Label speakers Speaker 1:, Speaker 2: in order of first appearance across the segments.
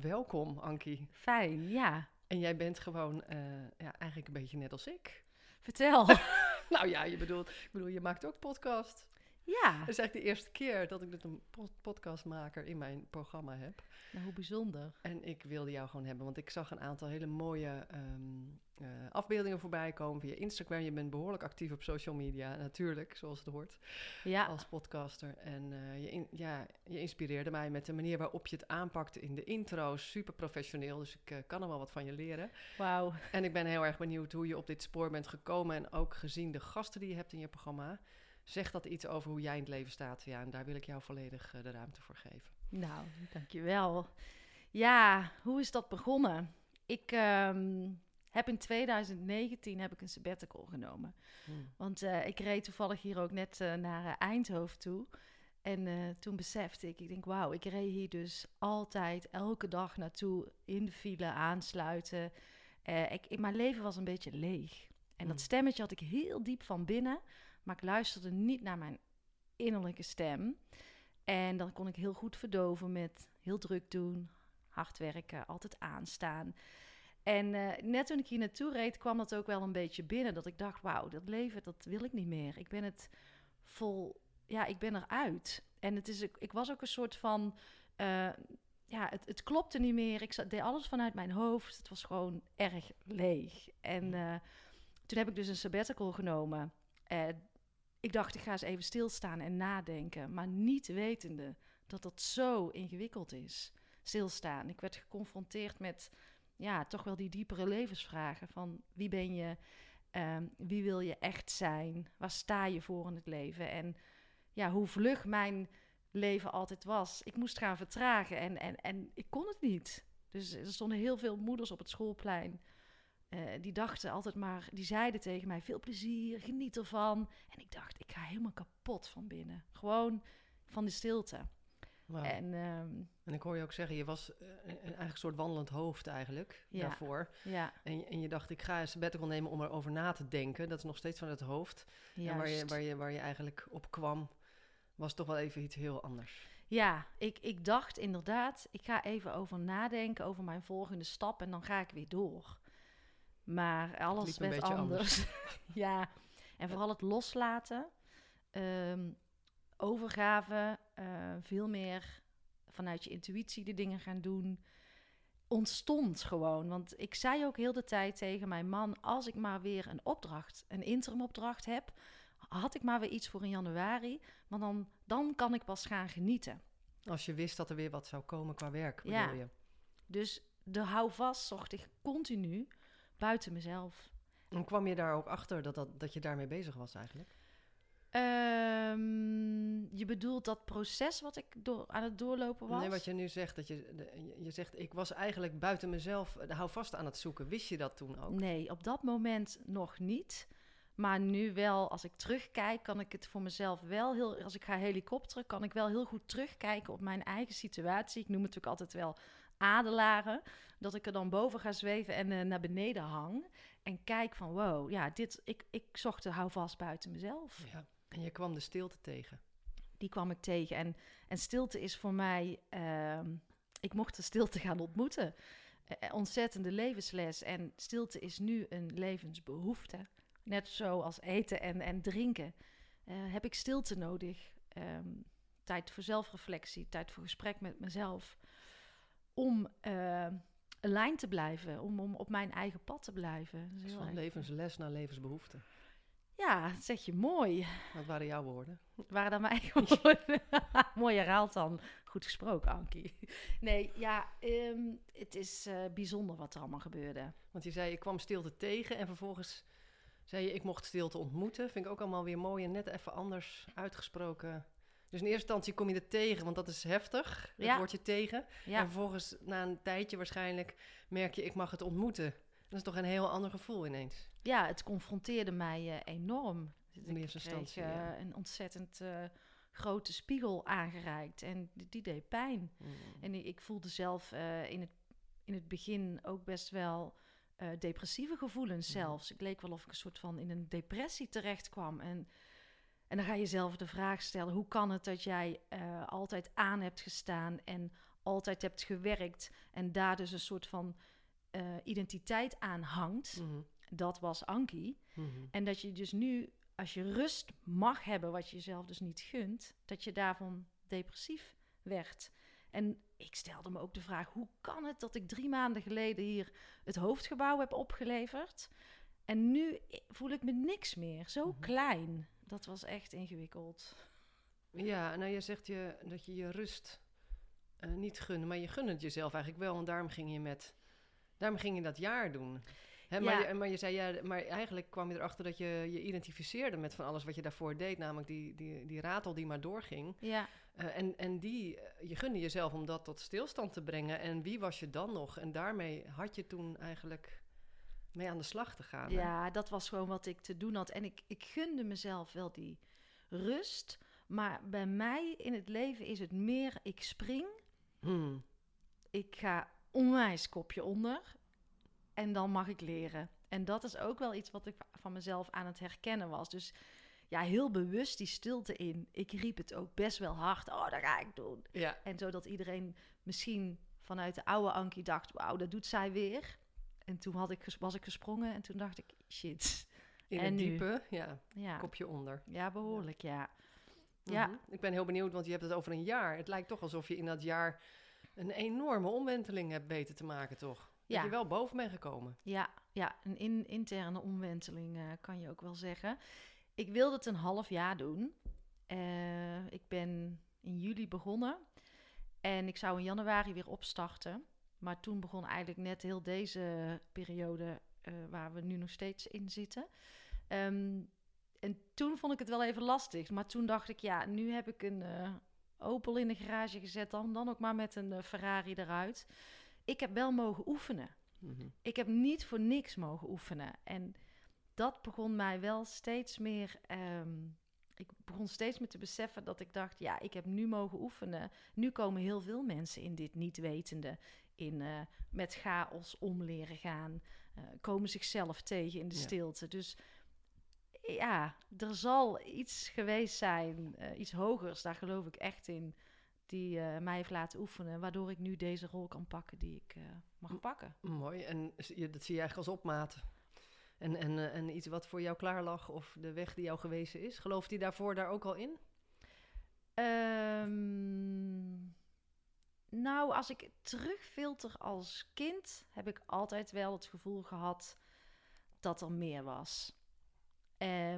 Speaker 1: Welkom, Ankie.
Speaker 2: Fijn, ja.
Speaker 1: En jij bent gewoon uh, ja, eigenlijk een beetje net als ik.
Speaker 2: Vertel.
Speaker 1: nou ja, je bedoelt, ik bedoel, je maakt ook podcast.
Speaker 2: Ja.
Speaker 1: Het is eigenlijk de eerste keer dat ik dus een podcastmaker in mijn programma heb.
Speaker 2: Nou, hoe bijzonder.
Speaker 1: En ik wilde jou gewoon hebben, want ik zag een aantal hele mooie um, uh, afbeeldingen voorbij komen via Instagram. Je bent behoorlijk actief op social media, natuurlijk, zoals het hoort.
Speaker 2: Ja.
Speaker 1: Als podcaster. En uh, je, in, ja, je inspireerde mij met de manier waarop je het aanpakte in de intro. Super professioneel, dus ik uh, kan er wel wat van je leren.
Speaker 2: Wauw.
Speaker 1: En ik ben heel erg benieuwd hoe je op dit spoor bent gekomen. En ook gezien de gasten die je hebt in je programma. Zegt dat iets over hoe jij in het leven staat? Ja, en daar wil ik jou volledig de ruimte voor geven.
Speaker 2: Nou, dankjewel. Ja, hoe is dat begonnen? Ik um, heb in 2019 heb ik een sabbatical genomen. Hmm. Want uh, ik reed toevallig hier ook net uh, naar Eindhoven toe. En toen besefte ik, ik denk, wauw, ik reed hier dus altijd, elke dag naartoe, in de file, aansluiten. ik, ik, mijn leven was een beetje leeg. En dat stemmetje had ik heel diep van binnen. Maar ik luisterde niet naar mijn innerlijke stem. En dan kon ik heel goed verdoven met heel druk doen, hard werken, altijd aanstaan. En uh, net toen ik hier naartoe reed, kwam dat ook wel een beetje binnen. Dat ik dacht, wauw, dat leven, dat wil ik niet meer. Ik ben het vol, ja, ik ben eruit. En het is, ik was ook een soort van, uh, ja, het, het klopte niet meer. Ik deed alles vanuit mijn hoofd. Het was gewoon erg leeg. En uh, toen heb ik dus een sabbatical genomen ik dacht, ik ga eens even stilstaan en nadenken. Maar niet wetende dat dat zo ingewikkeld is. Stilstaan. Ik werd geconfronteerd met, ja, toch wel die diepere levensvragen. Van wie ben je? Um, wie wil je echt zijn? Waar sta je voor in het leven? En ja, hoe vlug mijn leven altijd was. Ik moest gaan vertragen en, en, en ik kon het niet. Dus er stonden heel veel moeders op het schoolplein uh, die dachten altijd maar, die zeiden tegen mij: veel plezier, geniet ervan. En ik dacht, ik ga helemaal kapot van binnen. Gewoon van de stilte.
Speaker 1: Wow. En, um, en ik hoor je ook zeggen, je was uh, een, eigenlijk een soort wandelend hoofd eigenlijk
Speaker 2: ja,
Speaker 1: daarvoor.
Speaker 2: Ja.
Speaker 1: En, en je dacht, ik ga een sabbatical nemen om erover na te denken. Dat is nog steeds van het hoofd.
Speaker 2: Juist.
Speaker 1: En waar je, waar, je, waar je eigenlijk op kwam, was toch wel even iets heel anders.
Speaker 2: Ja, ik, ik dacht inderdaad, ik ga even over nadenken over mijn volgende stap en dan ga ik weer door. Maar alles werd anders. anders. ja, en vooral het loslaten, um, overgave, veel meer vanuit je intuïtie de dingen gaan doen, ontstond gewoon. Want ik zei ook heel de tijd tegen mijn man, als ik maar weer een opdracht, een interim opdracht heb, had ik maar weer iets voor in januari, want dan, dan kan ik pas gaan genieten.
Speaker 1: Als je wist dat er weer wat zou komen qua werk, bedoel
Speaker 2: ja.
Speaker 1: je?
Speaker 2: Dus de houvast zocht ik continu buiten mezelf.
Speaker 1: En kwam je daar ook achter dat, dat, dat je daarmee bezig was eigenlijk?
Speaker 2: Um, je bedoelt dat proces wat ik door, aan het doorlopen was?
Speaker 1: Nee, wat je nu zegt, dat je, je zegt, ik was eigenlijk buiten mezelf, hou vast aan het zoeken. Wist je dat toen ook?
Speaker 2: Nee, op dat moment nog niet. Maar nu wel, als ik terugkijk, kan ik het voor mezelf wel heel... Als ik ga helikopteren, kan ik wel heel goed terugkijken op mijn eigen situatie. Ik noem het natuurlijk altijd wel adelaren. Dat ik er dan boven ga zweven en uh, naar beneden hang. En kijk van, wow, ja, dit, ik, ik zocht de houvast buiten mezelf.
Speaker 1: Ja, en je kwam de stilte tegen.
Speaker 2: Die kwam ik tegen. En, en stilte is voor mij, uh, ik mocht de stilte gaan ontmoeten. Uh, ontzettende levensles. En stilte is nu een levensbehoefte. Net zoals eten en, en drinken. Uh, heb ik stilte nodig. Um, tijd voor zelfreflectie, tijd voor gesprek met mezelf om uh, een lijn te blijven, om, om op mijn eigen pad te blijven.
Speaker 1: Dus van levensles naar levensbehoefte.
Speaker 2: Ja, dat zeg je mooi.
Speaker 1: Wat waren jouw woorden?
Speaker 2: Waren dan mijn eigen woorden. mooi herhaald dan. Goed gesproken, Ankie. Nee, ja, um, het is uh, bijzonder wat er allemaal gebeurde.
Speaker 1: Want je zei, ik kwam stilte tegen en vervolgens zei je, ik mocht stilte ontmoeten. Vind ik ook allemaal weer mooi en net even anders uitgesproken Dus in eerste instantie kom je er tegen, want dat is heftig.
Speaker 2: Ja.
Speaker 1: Het wordt je tegen.
Speaker 2: Ja.
Speaker 1: En vervolgens, na een tijdje waarschijnlijk, merk je, ik mag het ontmoeten. Dat is toch een heel ander gevoel ineens.
Speaker 2: Ja, het confronteerde mij eh, enorm.
Speaker 1: In eerste
Speaker 2: Ik kreeg,
Speaker 1: instantie,
Speaker 2: eh,
Speaker 1: ja.
Speaker 2: een ontzettend eh, grote spiegel aangereikt. En die, die deed pijn.
Speaker 1: Mm.
Speaker 2: En ik, ik voelde zelf in, het, in het begin ook best wel depressieve gevoelens
Speaker 1: Mhm.
Speaker 2: zelfs. Ik leek wel of ik een soort van in een depressie terecht kwam. En, en dan ga je zelf de vraag stellen: hoe kan het dat jij altijd aan hebt gestaan en altijd hebt gewerkt en daar dus een soort van identiteit aan hangt?
Speaker 1: Mhm.
Speaker 2: Dat was Ankie.
Speaker 1: Mhm.
Speaker 2: En dat je dus nu, als je rust mag hebben, wat je jezelf dus niet gunt, dat je daarvan depressief werd. En ik stelde me ook de vraag: hoe kan het dat ik drie maanden geleden hier het hoofdgebouw heb opgeleverd? En nu voel ik me niks meer. Zo
Speaker 1: Mhm.
Speaker 2: klein. Dat was echt ingewikkeld.
Speaker 1: Ja, nou je zegt je, dat je je rust eh, niet gunt, maar je gunt het jezelf eigenlijk wel. En daarom ging je met, daarom ging je dat jaar doen. Hè, maar,
Speaker 2: Ja.
Speaker 1: je, maar je zei, ja, maar eigenlijk kwam je erachter dat je je identificeerde met van alles wat je daarvoor deed. Namelijk die, die, die ratel die maar doorging.
Speaker 2: Ja,
Speaker 1: Eh, en en die, eh, je gunde jezelf om dat tot stilstand te brengen. En wie was je dan nog? En daarmee had je toen eigenlijk mee aan de slag te gaan. hè?
Speaker 2: ja, dat was gewoon wat ik te doen had. En ik, ik gunde mezelf wel die rust. Maar bij mij in het leven is het meer: ik spring
Speaker 1: Hmm.
Speaker 2: ik ga onwijs kopje onder en dan mag ik leren. En dat is ook wel iets wat ik van mezelf aan het herkennen was. Dus ja, heel bewust die stilte in. Ik riep het ook best wel hard. Oh, dat ga ik doen.
Speaker 1: Ja,
Speaker 2: En zodat iedereen misschien vanuit de oude Ankie dacht... wauw, dat doet zij weer. En toen had ik, was ik gesprongen en toen dacht ik... shit.
Speaker 1: in
Speaker 2: En
Speaker 1: het diepe, ja,
Speaker 2: Ja,
Speaker 1: kopje onder.
Speaker 2: ja behoorlijk, ja. Ja.
Speaker 1: Mhm. Ik ben heel benieuwd, want je hebt het over een jaar. Het lijkt toch alsof je in dat jaar een enorme omwenteling hebt weten te maken, toch?
Speaker 2: Ja.
Speaker 1: Dat je wel boven bent gekomen.
Speaker 2: Ja, ja een in, interne omwenteling eh, kan je ook wel zeggen. Ik wilde het een half jaar doen. Eh, ik ben in juli begonnen en ik zou in januari weer opstarten. Maar toen begon eigenlijk net heel deze periode eh, waar we nu nog steeds in zitten. Ehm, en toen vond ik het wel even lastig. Maar toen dacht ik, ja, nu heb ik een Opel in de garage gezet. Dan, dan ook maar met een Ferrari eruit. Ik heb wel mogen oefenen
Speaker 1: Mhm.
Speaker 2: ik heb niet voor niks mogen oefenen. En dat begon mij wel steeds meer. ehm, ik begon steeds meer te beseffen dat ik dacht: ja, ik heb nu mogen oefenen. Nu komen heel veel mensen in dit niet wetende. In eh, met chaos om leren gaan. eh, komen zichzelf tegen in de
Speaker 1: Ja.
Speaker 2: stilte. Dus ja, er zal iets geweest zijn, eh, iets hogers, daar geloof ik echt in. Die eh, mij heeft laten oefenen, waardoor ik nu deze rol kan pakken die ik eh, mag
Speaker 1: M-
Speaker 2: pakken.
Speaker 1: Mooi. En dat zie je eigenlijk als opmaat. En, en, eh, en iets wat voor jou klaar lag of de weg die jou gewezen is. Gelooft hij daarvoor daar ook al in?
Speaker 2: Ehm, nou, als ik terugfilter als kind, heb ik altijd wel het gevoel gehad dat er meer was.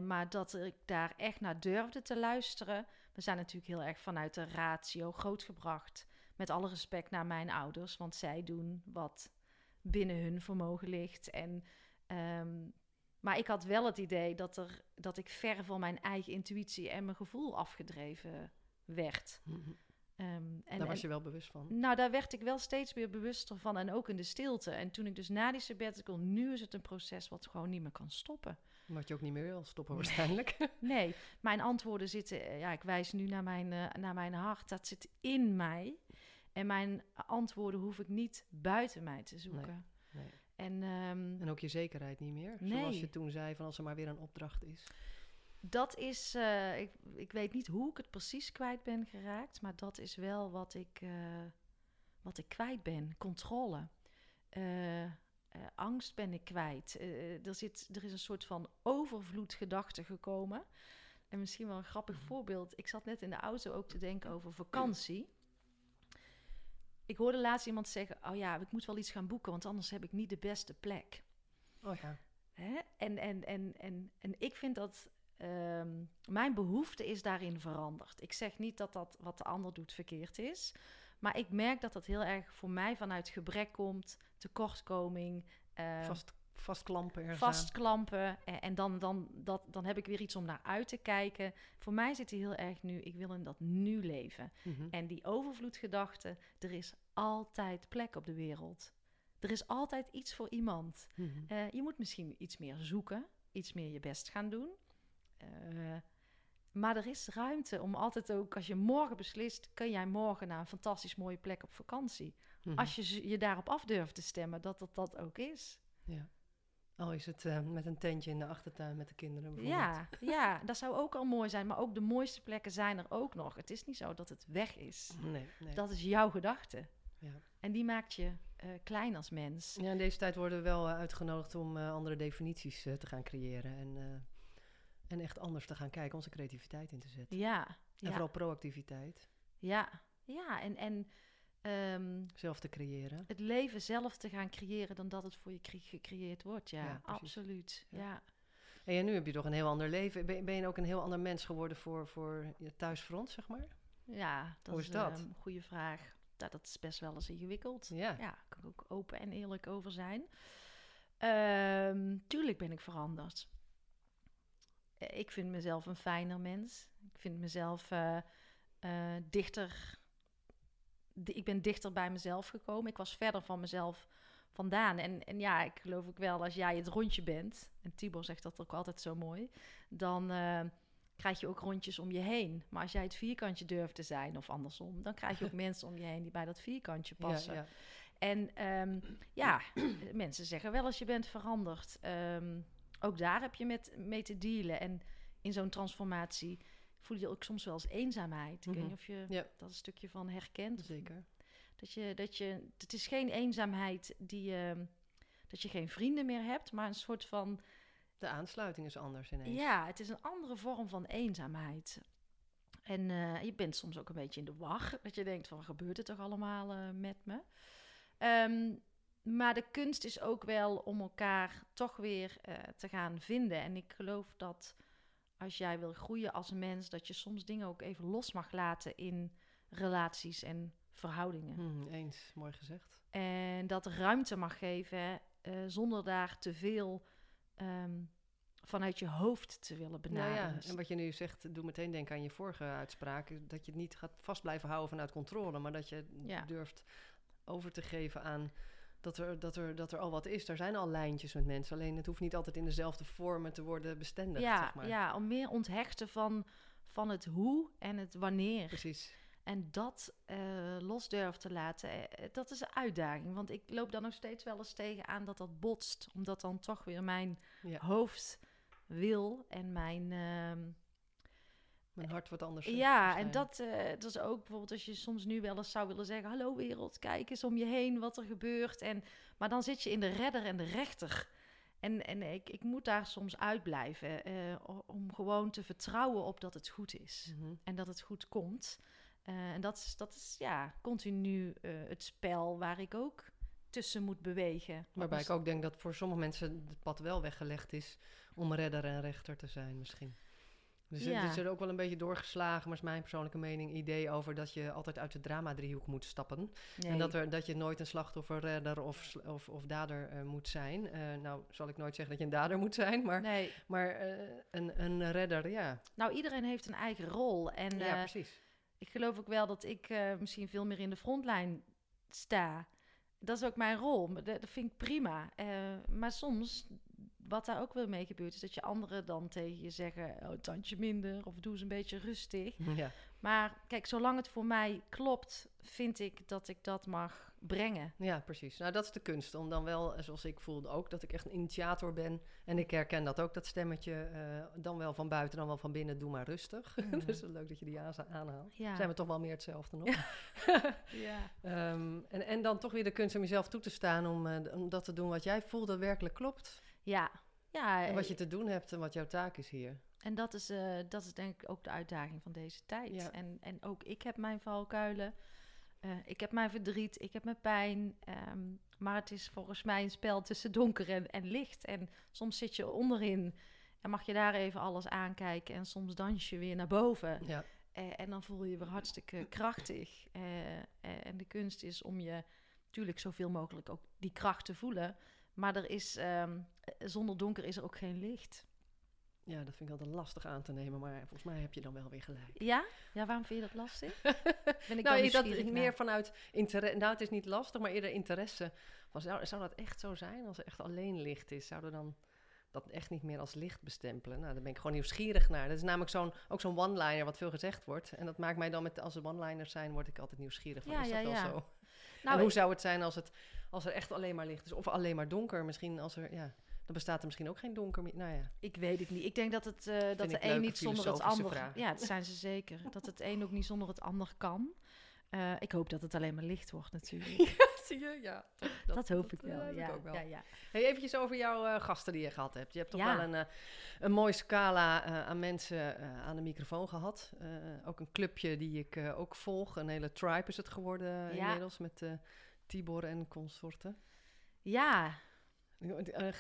Speaker 2: Maar dat ik daar echt naar durfde te luisteren. We zijn natuurlijk heel erg vanuit de ratio grootgebracht. Met alle respect naar mijn ouders, want zij doen wat binnen hun vermogen ligt. En, ehm, maar ik had wel het idee dat, er, dat ik ver van mijn eigen intuïtie en mijn gevoel afgedreven werd.
Speaker 1: Mhm.
Speaker 2: Ehm, en,
Speaker 1: Daar was je wel bewust van.
Speaker 2: nou, daar werd ik wel steeds meer bewuster van en ook in de stilte. En toen ik dus na die sabbatical, nu is het een proces wat gewoon niet meer kan stoppen.
Speaker 1: Wat je ook niet meer wil stoppen waarschijnlijk.
Speaker 2: Nee, mijn antwoorden zitten, eh, ja, ik wijs nu naar mijn, eh, naar mijn hart, dat zit in mij. En mijn antwoorden hoef ik niet buiten mij te zoeken.
Speaker 1: nee.
Speaker 2: En ehm,
Speaker 1: En ook je zekerheid niet meer. Zoals je toen zei, van als er maar weer een opdracht is.
Speaker 2: Dat is, eh, ik, ik weet niet hoe ik het precies kwijt ben geraakt, maar dat is wel wat ik, eh, wat ik kwijt ben. Controle. Eh, angst ben ik kwijt. Er, zit, er is een soort van overvloed gedachten gekomen. En misschien wel een grappig voorbeeld. Ik zat net in de auto ook te denken over vakantie. Ik hoorde laatst iemand zeggen: Oh ja, ik moet wel iets gaan boeken, want anders heb ik niet de beste plek.
Speaker 1: Oh ja.
Speaker 2: Hè? En, en, en, en, en ik vind dat ehm, mijn behoefte is daarin veranderd. Ik zeg niet dat dat wat de ander doet verkeerd is. Maar ik merk dat dat heel erg voor mij vanuit gebrek komt, tekortkoming. eh,
Speaker 1: Vast, Vastklampen ergens
Speaker 2: Vastklampen. En, en dan, dan, dat, dan heb ik weer iets om naar uit te kijken. Voor mij zit hij heel erg nu, ik wil in dat nu leven.
Speaker 1: Mhm.
Speaker 2: En die overvloedgedachte, er is altijd plek op de wereld. Er is altijd iets voor iemand.
Speaker 1: Mhm.
Speaker 2: Eh, je moet misschien iets meer zoeken, iets meer je best gaan doen. Eh, maar er is ruimte om altijd ook, als je morgen beslist, kun jij morgen naar een fantastisch mooie plek op vakantie.
Speaker 1: Mhm.
Speaker 2: Als je je daarop af durft te stemmen, dat dat, dat ook is.
Speaker 1: Ja. Al is het eh, met een tentje in de achtertuin met de kinderen bijvoorbeeld.
Speaker 2: Ja, ja, dat zou ook al mooi zijn. Maar ook de mooiste plekken zijn er ook nog. Het is niet zo dat het weg is.
Speaker 1: Nee, nee.
Speaker 2: Dat is jouw gedachte.
Speaker 1: Ja.
Speaker 2: En die maakt je eh, klein als mens.
Speaker 1: Ja, in deze tijd worden we wel uitgenodigd om andere definities te gaan creëren. En, en echt anders te gaan kijken, onze creativiteit in te zetten.
Speaker 2: Ja,
Speaker 1: En
Speaker 2: ja,
Speaker 1: vooral proactiviteit,
Speaker 2: ja, ja. En, en ehm,
Speaker 1: zelf te creëren.
Speaker 2: het leven zelf te gaan creëren dan dat het voor je cre- gecreëerd wordt. Ja,
Speaker 1: Ja,
Speaker 2: absoluut.
Speaker 1: Ja.
Speaker 2: Ja.
Speaker 1: En nu heb je toch een heel ander leven. Ben, ben je ook een heel ander mens geworden voor, voor je thuisfront, zeg maar?
Speaker 2: Ja, dat
Speaker 1: Hoe is dat?
Speaker 2: een goede vraag. Ja, dat is best wel eens ingewikkeld.
Speaker 1: Ja.
Speaker 2: Ja, daar kan ik ook open en eerlijk over zijn. Ehm, tuurlijk ben ik veranderd. Eh, Ik vind mezelf een fijner mens. Ik vind mezelf eh, eh, dichter. di- Ik ben dichter bij mezelf gekomen. Ik was verder van mezelf vandaan. En, en ja, ik geloof ook wel, als jij het rondje bent, en Tibor zegt dat ook altijd zo mooi, dan krijg je ook rondjes om je heen. Maar als jij het vierkantje durft te zijn, of andersom, dan krijg je ook mensen om je heen die bij dat vierkantje passen.
Speaker 1: Ja, ja.
Speaker 2: En ehm, ja, mensen zeggen wel als je bent veranderd. Ehm, ook daar heb je met, mee te dealen. En in zo'n transformatie voel je ook soms wel eens eenzaamheid. Ik weet
Speaker 1: Mhm.
Speaker 2: niet of je
Speaker 1: Ja.
Speaker 2: dat een stukje van herkent.
Speaker 1: Zeker.
Speaker 2: Dat je, dat je, het is geen eenzaamheid die, ehm, dat je geen vrienden meer hebt, maar een soort van,
Speaker 1: De aansluiting is anders ineens.
Speaker 2: ja, het is een andere vorm van eenzaamheid. En eh, je bent soms ook een beetje in de war. Dat je denkt van, gebeurt er toch allemaal eh, met me? Ehm, maar de kunst is ook wel om elkaar toch weer eh, te gaan vinden. En ik geloof dat als jij wil groeien als mens, dat je soms dingen ook even los mag laten in relaties en verhoudingen.
Speaker 1: Hmm, eens, mooi gezegd.
Speaker 2: En dat ruimte mag geven eh, zonder daar te veel ehm, vanuit je hoofd te willen
Speaker 1: Nou
Speaker 2: benaderen.
Speaker 1: ja, en wat je nu zegt, doe meteen denken aan je vorige uitspraak. Dat je het niet gaat vast blijven houden vanuit controle, maar dat je
Speaker 2: Ja.
Speaker 1: durft over te geven aan dat er, dat, er, dat er al wat is. Er zijn al lijntjes met mensen, alleen het hoeft niet altijd in dezelfde vormen te worden bestendigd.
Speaker 2: ja,
Speaker 1: zeg maar.
Speaker 2: ja, om meer onthechten van, van het hoe en het wanneer.
Speaker 1: Precies.
Speaker 2: En dat eh, los durven te laten, eh, dat is een uitdaging. Want ik loop dan nog steeds wel eens tegen aan dat dat botst. Omdat dan toch weer mijn
Speaker 1: Ja.
Speaker 2: hoofd wil en mijn... ehm,
Speaker 1: Mijn hart wat anders.
Speaker 2: Ja, en
Speaker 1: waarschijnlijk.
Speaker 2: dat, eh, dat is ook bijvoorbeeld als je soms nu wel eens zou willen zeggen: Hallo wereld, kijk eens om je heen wat er gebeurt. En, maar dan zit je in de redder en de rechter. En, en ik, ik moet daar soms uitblijven o- om gewoon te vertrouwen op dat het goed is
Speaker 1: Mhm.
Speaker 2: en dat het goed komt. Eh, en dat is, dat is ja, continu het spel waar ik ook tussen moet bewegen.
Speaker 1: Waarbij ik ook denk dat voor sommige mensen het pad wel weggelegd is om redder en rechter te zijn misschien. Dus
Speaker 2: Ja.
Speaker 1: het is er ook wel een beetje doorgeslagen, maar is mijn persoonlijke mening, idee over dat je altijd uit de drama-driehoek moet stappen.
Speaker 2: nee.
Speaker 1: En dat, er, dat je nooit een slachtoffer, redder of, of, of dader eh, moet zijn. Eh, nou, zal ik nooit zeggen dat je een dader moet zijn, maar,
Speaker 2: nee.
Speaker 1: maar eh, een, een redder, ja.
Speaker 2: Nou, iedereen heeft een eigen rol. En
Speaker 1: ja, precies.
Speaker 2: Ik geloof ook wel dat ik misschien veel meer in de frontlijn sta. Dat is ook mijn rol. Maar Dat, dat vind ik prima. Maar soms, wat daar ook wel mee gebeurt, is dat je anderen dan tegen je zeggen: Oh, tandje minder of doe eens een beetje rustig.
Speaker 1: Ja,
Speaker 2: Maar kijk, zolang het voor mij klopt, vind ik dat ik dat mag brengen.
Speaker 1: ja, precies. Nou, dat is de kunst. Om dan wel, eh, zoals ik voelde ook, dat ik echt een initiator ben. En ik herken dat ook, dat stemmetje. eh, dan wel van buiten, dan wel van binnen. Doe maar rustig.
Speaker 2: Mhm.
Speaker 1: dus leuk dat je die aanhaalt.
Speaker 2: Ja.
Speaker 1: Zijn we toch wel meer hetzelfde nog?
Speaker 2: ja.
Speaker 1: Ehm, en, en dan toch weer de kunst om jezelf toe te staan. Om, eh, om dat te doen wat jij voelt dat werkelijk klopt.
Speaker 2: Ja. Ja,
Speaker 1: En wat je
Speaker 2: eh,
Speaker 1: te doen hebt en wat jouw taak is hier.
Speaker 2: En dat is, eh, dat is denk ik ook de uitdaging van deze tijd.
Speaker 1: Ja.
Speaker 2: En, en ook ik heb mijn valkuilen. Eh, ik heb mijn verdriet, ik heb mijn pijn. ehm, maar het is volgens mij een spel tussen donker en, en licht. En soms zit je onderin en mag je daar even alles aankijken. En soms dans je weer naar boven.
Speaker 1: Ja,
Speaker 2: en dan voel je je weer hartstikke krachtig. En de kunst is om je natuurlijk zoveel mogelijk ook die kracht te voelen. Maar er is, ehm, zonder donker is er ook geen licht.
Speaker 1: Ja, dat vind ik altijd lastig aan te nemen, maar volgens mij heb je dan wel weer gelijk.
Speaker 2: Ja? Ja, waarom vind je dat lastig?
Speaker 1: ben ik nou, dat meer vanuit interesse. Nou, het is niet lastig, maar eerder interesse. Van, zou, zou dat echt zo zijn als er echt alleen licht is? Zouden dan dat echt niet meer als licht bestempelen. Nou, daar ben ik gewoon nieuwsgierig naar. Dat is namelijk zo'n, ook zo'n one-liner wat veel gezegd wordt. En dat maakt mij dan, met, als er one-liners zijn, word ik altijd nieuwsgierig van, ja, is dat ja, wel ja. zo? Nou, en hoe zou het zijn als, het, als er echt alleen maar licht is? Of alleen maar donker? Misschien als er, ja, dan bestaat er misschien ook geen donker meer. Nou ja.
Speaker 2: Ik weet het niet. Ik denk dat, het, uh, dat de een niet zonder het ander... Ja, dat zijn ze zeker. dat het een ook niet zonder het ander kan. Uh, ik hoop dat het alleen maar licht wordt natuurlijk.
Speaker 1: Ja.
Speaker 2: Dat, dat, hoop ik wel. Uh, ja, ja, ja.
Speaker 1: Hey, eventjes over jouw uh, gasten die je gehad hebt. Je hebt toch wel een, uh, een mooie scala aan mensen aan de microfoon gehad. ook een clubje die ik ook volg. Een hele tribe is het geworden inmiddels met Tibor en consorten.
Speaker 2: Ja,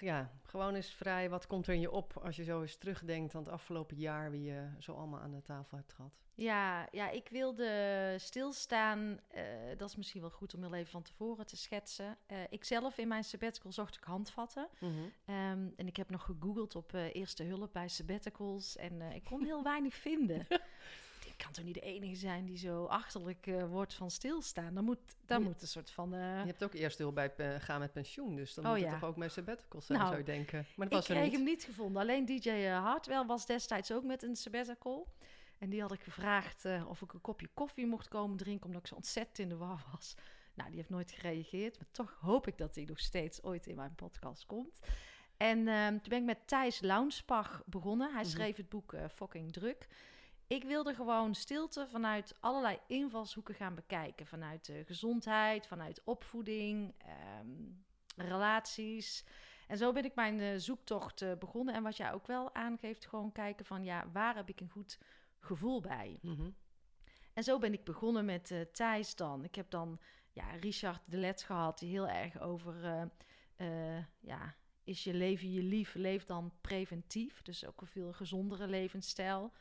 Speaker 1: ja, gewoon eens vrij. Wat komt er in je op als je zo eens terugdenkt aan het afgelopen jaar, wie je zo allemaal aan de tafel hebt gehad?
Speaker 2: Ja, ja ik wilde stilstaan. Uh, dat is misschien wel goed om heel even van tevoren te schetsen. Uh, ik zelf in mijn sabbatical zocht ik handvatten. Mm -hmm. um, en ik heb nog gegoogeld op uh, eerste hulp bij sabbaticals. En ik kon heel weinig vinden. ik kan toch niet de enige zijn die zo achterlijk uh, wordt van stilstaan. Dan moet, dan moet een soort van... Uh...
Speaker 1: Je hebt ook eerst heel bij uh, gaan met pensioen, dus dan oh, moet ja. het toch ook met sabbatical zijn, nou, zou je denken.
Speaker 2: Maar dat was ik kreeg hem niet gevonden. Alleen DJ Hartwell was destijds ook met een sabbatical. En die had ik gevraagd of ik een kopje koffie mocht komen drinken, omdat ik zo ontzettend in de war was. Nou, die heeft nooit gereageerd, maar toch hoop ik dat hij nog steeds ooit in mijn podcast komt. En ehm, toen ben ik met Thijs Launsbach begonnen. Hij mhm. schreef het boek Fucking Druk. Ik wilde gewoon stilte vanuit allerlei invalshoeken gaan bekijken. Vanuit de gezondheid, vanuit opvoeding, ehm, relaties. En zo ben ik mijn uh, zoektocht uh, begonnen. En wat jij ook wel aangeeft, gewoon kijken van ja, waar heb ik een goed gevoel bij? Mm En zo ben ik begonnen met uh, Thijs dan. Ik heb dan ja, Richard de Let gehad, die heel erg over ja, is je leven je lief, leef dan preventief. Dus ook een veel gezondere levensstijl.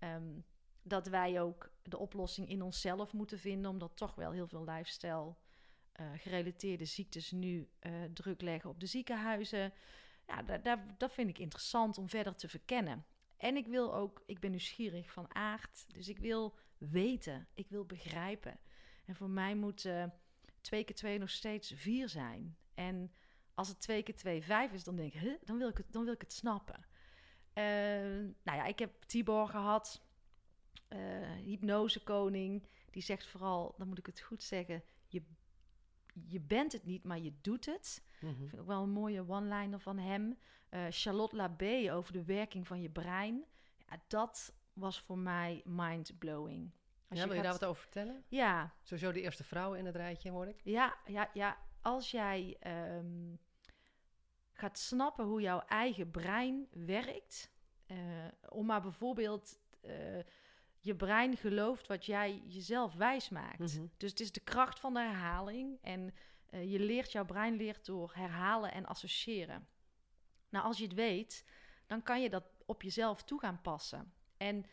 Speaker 2: Um, dat wij ook de oplossing in onszelf moeten vinden, omdat toch wel heel veel lifestyle uh, gerelateerde ziektes nu uh, druk leggen op de ziekenhuizen. Ja, dat vind ik interessant om verder te verkennen. En ik wil ook, ik ben nieuwsgierig van aard, dus ik wil weten, ik wil begrijpen. En voor mij moet uh, twee keer twee nog steeds vier zijn. En als het twee keer twee vijf is, dan denk ik, dan, wil ik het, dan wil ik het snappen. Uh, nou ja, ik heb Tibor gehad, uh, hypnosekoning. Die zegt vooral, dan moet ik het goed zeggen, je, je bent het niet, maar je doet het. Mm -hmm. Vind ik ook wel een mooie one-liner van hem. Uh, Charlotte Labé over de werking van je brein. Ja, dat was voor mij mind-blowing.
Speaker 1: Ja, wil je, daar wat over vertellen?
Speaker 2: Ja.
Speaker 1: Sowieso de eerste vrouw in het rijtje, hoor ik.
Speaker 2: Ja, ja, ja. Als jij um, gaat snappen hoe jouw eigen brein werkt. Uh, om maar bijvoorbeeld. Uh, je brein gelooft wat jij jezelf wijs maakt. Mhm. Dus het is de kracht van de herhaling. En uh, je leert, jouw brein leert door herhalen en associëren. Nou, als je het weet, dan kan je dat op jezelf toe gaan passen. En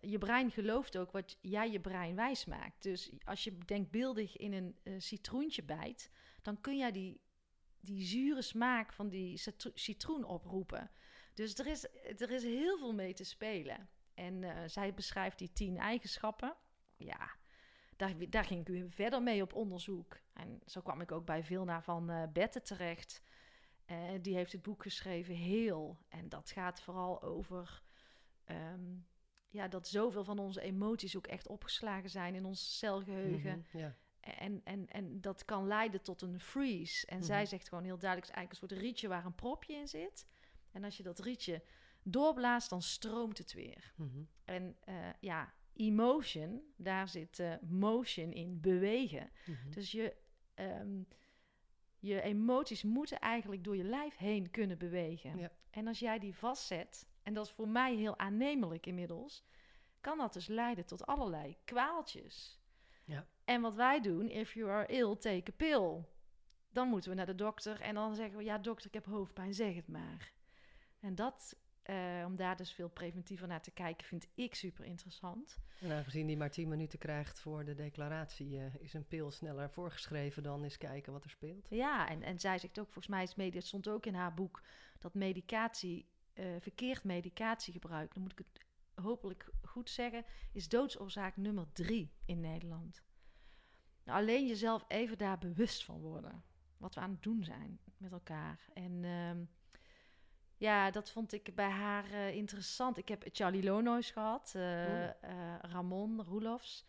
Speaker 2: je brein gelooft ook wat jij je brein wijs maakt. Dus als je denkbeeldig in een citroentje bijt, dan kun jij die die zure smaak van die citroen oproepen. Dus er is, er is heel veel mee te spelen. En uh, zij beschrijft die tien eigenschappen. Ja, daar, daar ging ik verder mee op onderzoek. En zo kwam ik ook bij Vilna van uh, Bette terecht. Uh, die heeft het boek geschreven, Heel. En dat gaat vooral over um, ja, dat zoveel van onze emoties ook echt opgeslagen zijn in ons celgeheugen. -hmm, ja. En, en, en dat kan leiden tot een freeze. En zij mhm. zegt gewoon heel duidelijk: het is eigenlijk een soort rietje waar een propje in zit. En als je dat rietje doorblaast, dan stroomt het weer. Mhm. En uh, ja, emotion, daar zit uh, motion in, bewegen. Mhm. Dus je, um, je emoties moeten eigenlijk door je lijf heen kunnen bewegen. Ja. En als jij die vastzet, en dat is voor mij heel aannemelijk inmiddels, kan dat dus leiden tot allerlei kwaaltjes. Ja. En wat wij doen, if you are ill, take a pill. Dan moeten we naar de dokter en dan zeggen we, ja dokter, ik heb hoofdpijn, zeg het maar. En dat eh, om daar dus veel preventiever naar te kijken, vind ik super interessant.
Speaker 1: En aangezien die maar 10 minuten krijgt voor de declaratie, eh, is een pil sneller voorgeschreven dan eens kijken wat er speelt.
Speaker 2: Ja, en, en zij zegt ook, volgens mij is media, het stond ook in haar boek, dat medicatie, eh, verkeerd medicatiegebruik, dan moet ik het hopelijk goed zeggen, is doodsoorzaak nummer drie in Nederland. Nou, alleen jezelf even daar bewust van worden. Wat we aan het doen zijn met elkaar. En ehm, ja, dat vond ik bij haar eh, interessant. Ik heb Charlie Lonois gehad, uh, uh, Ramon Roelofs.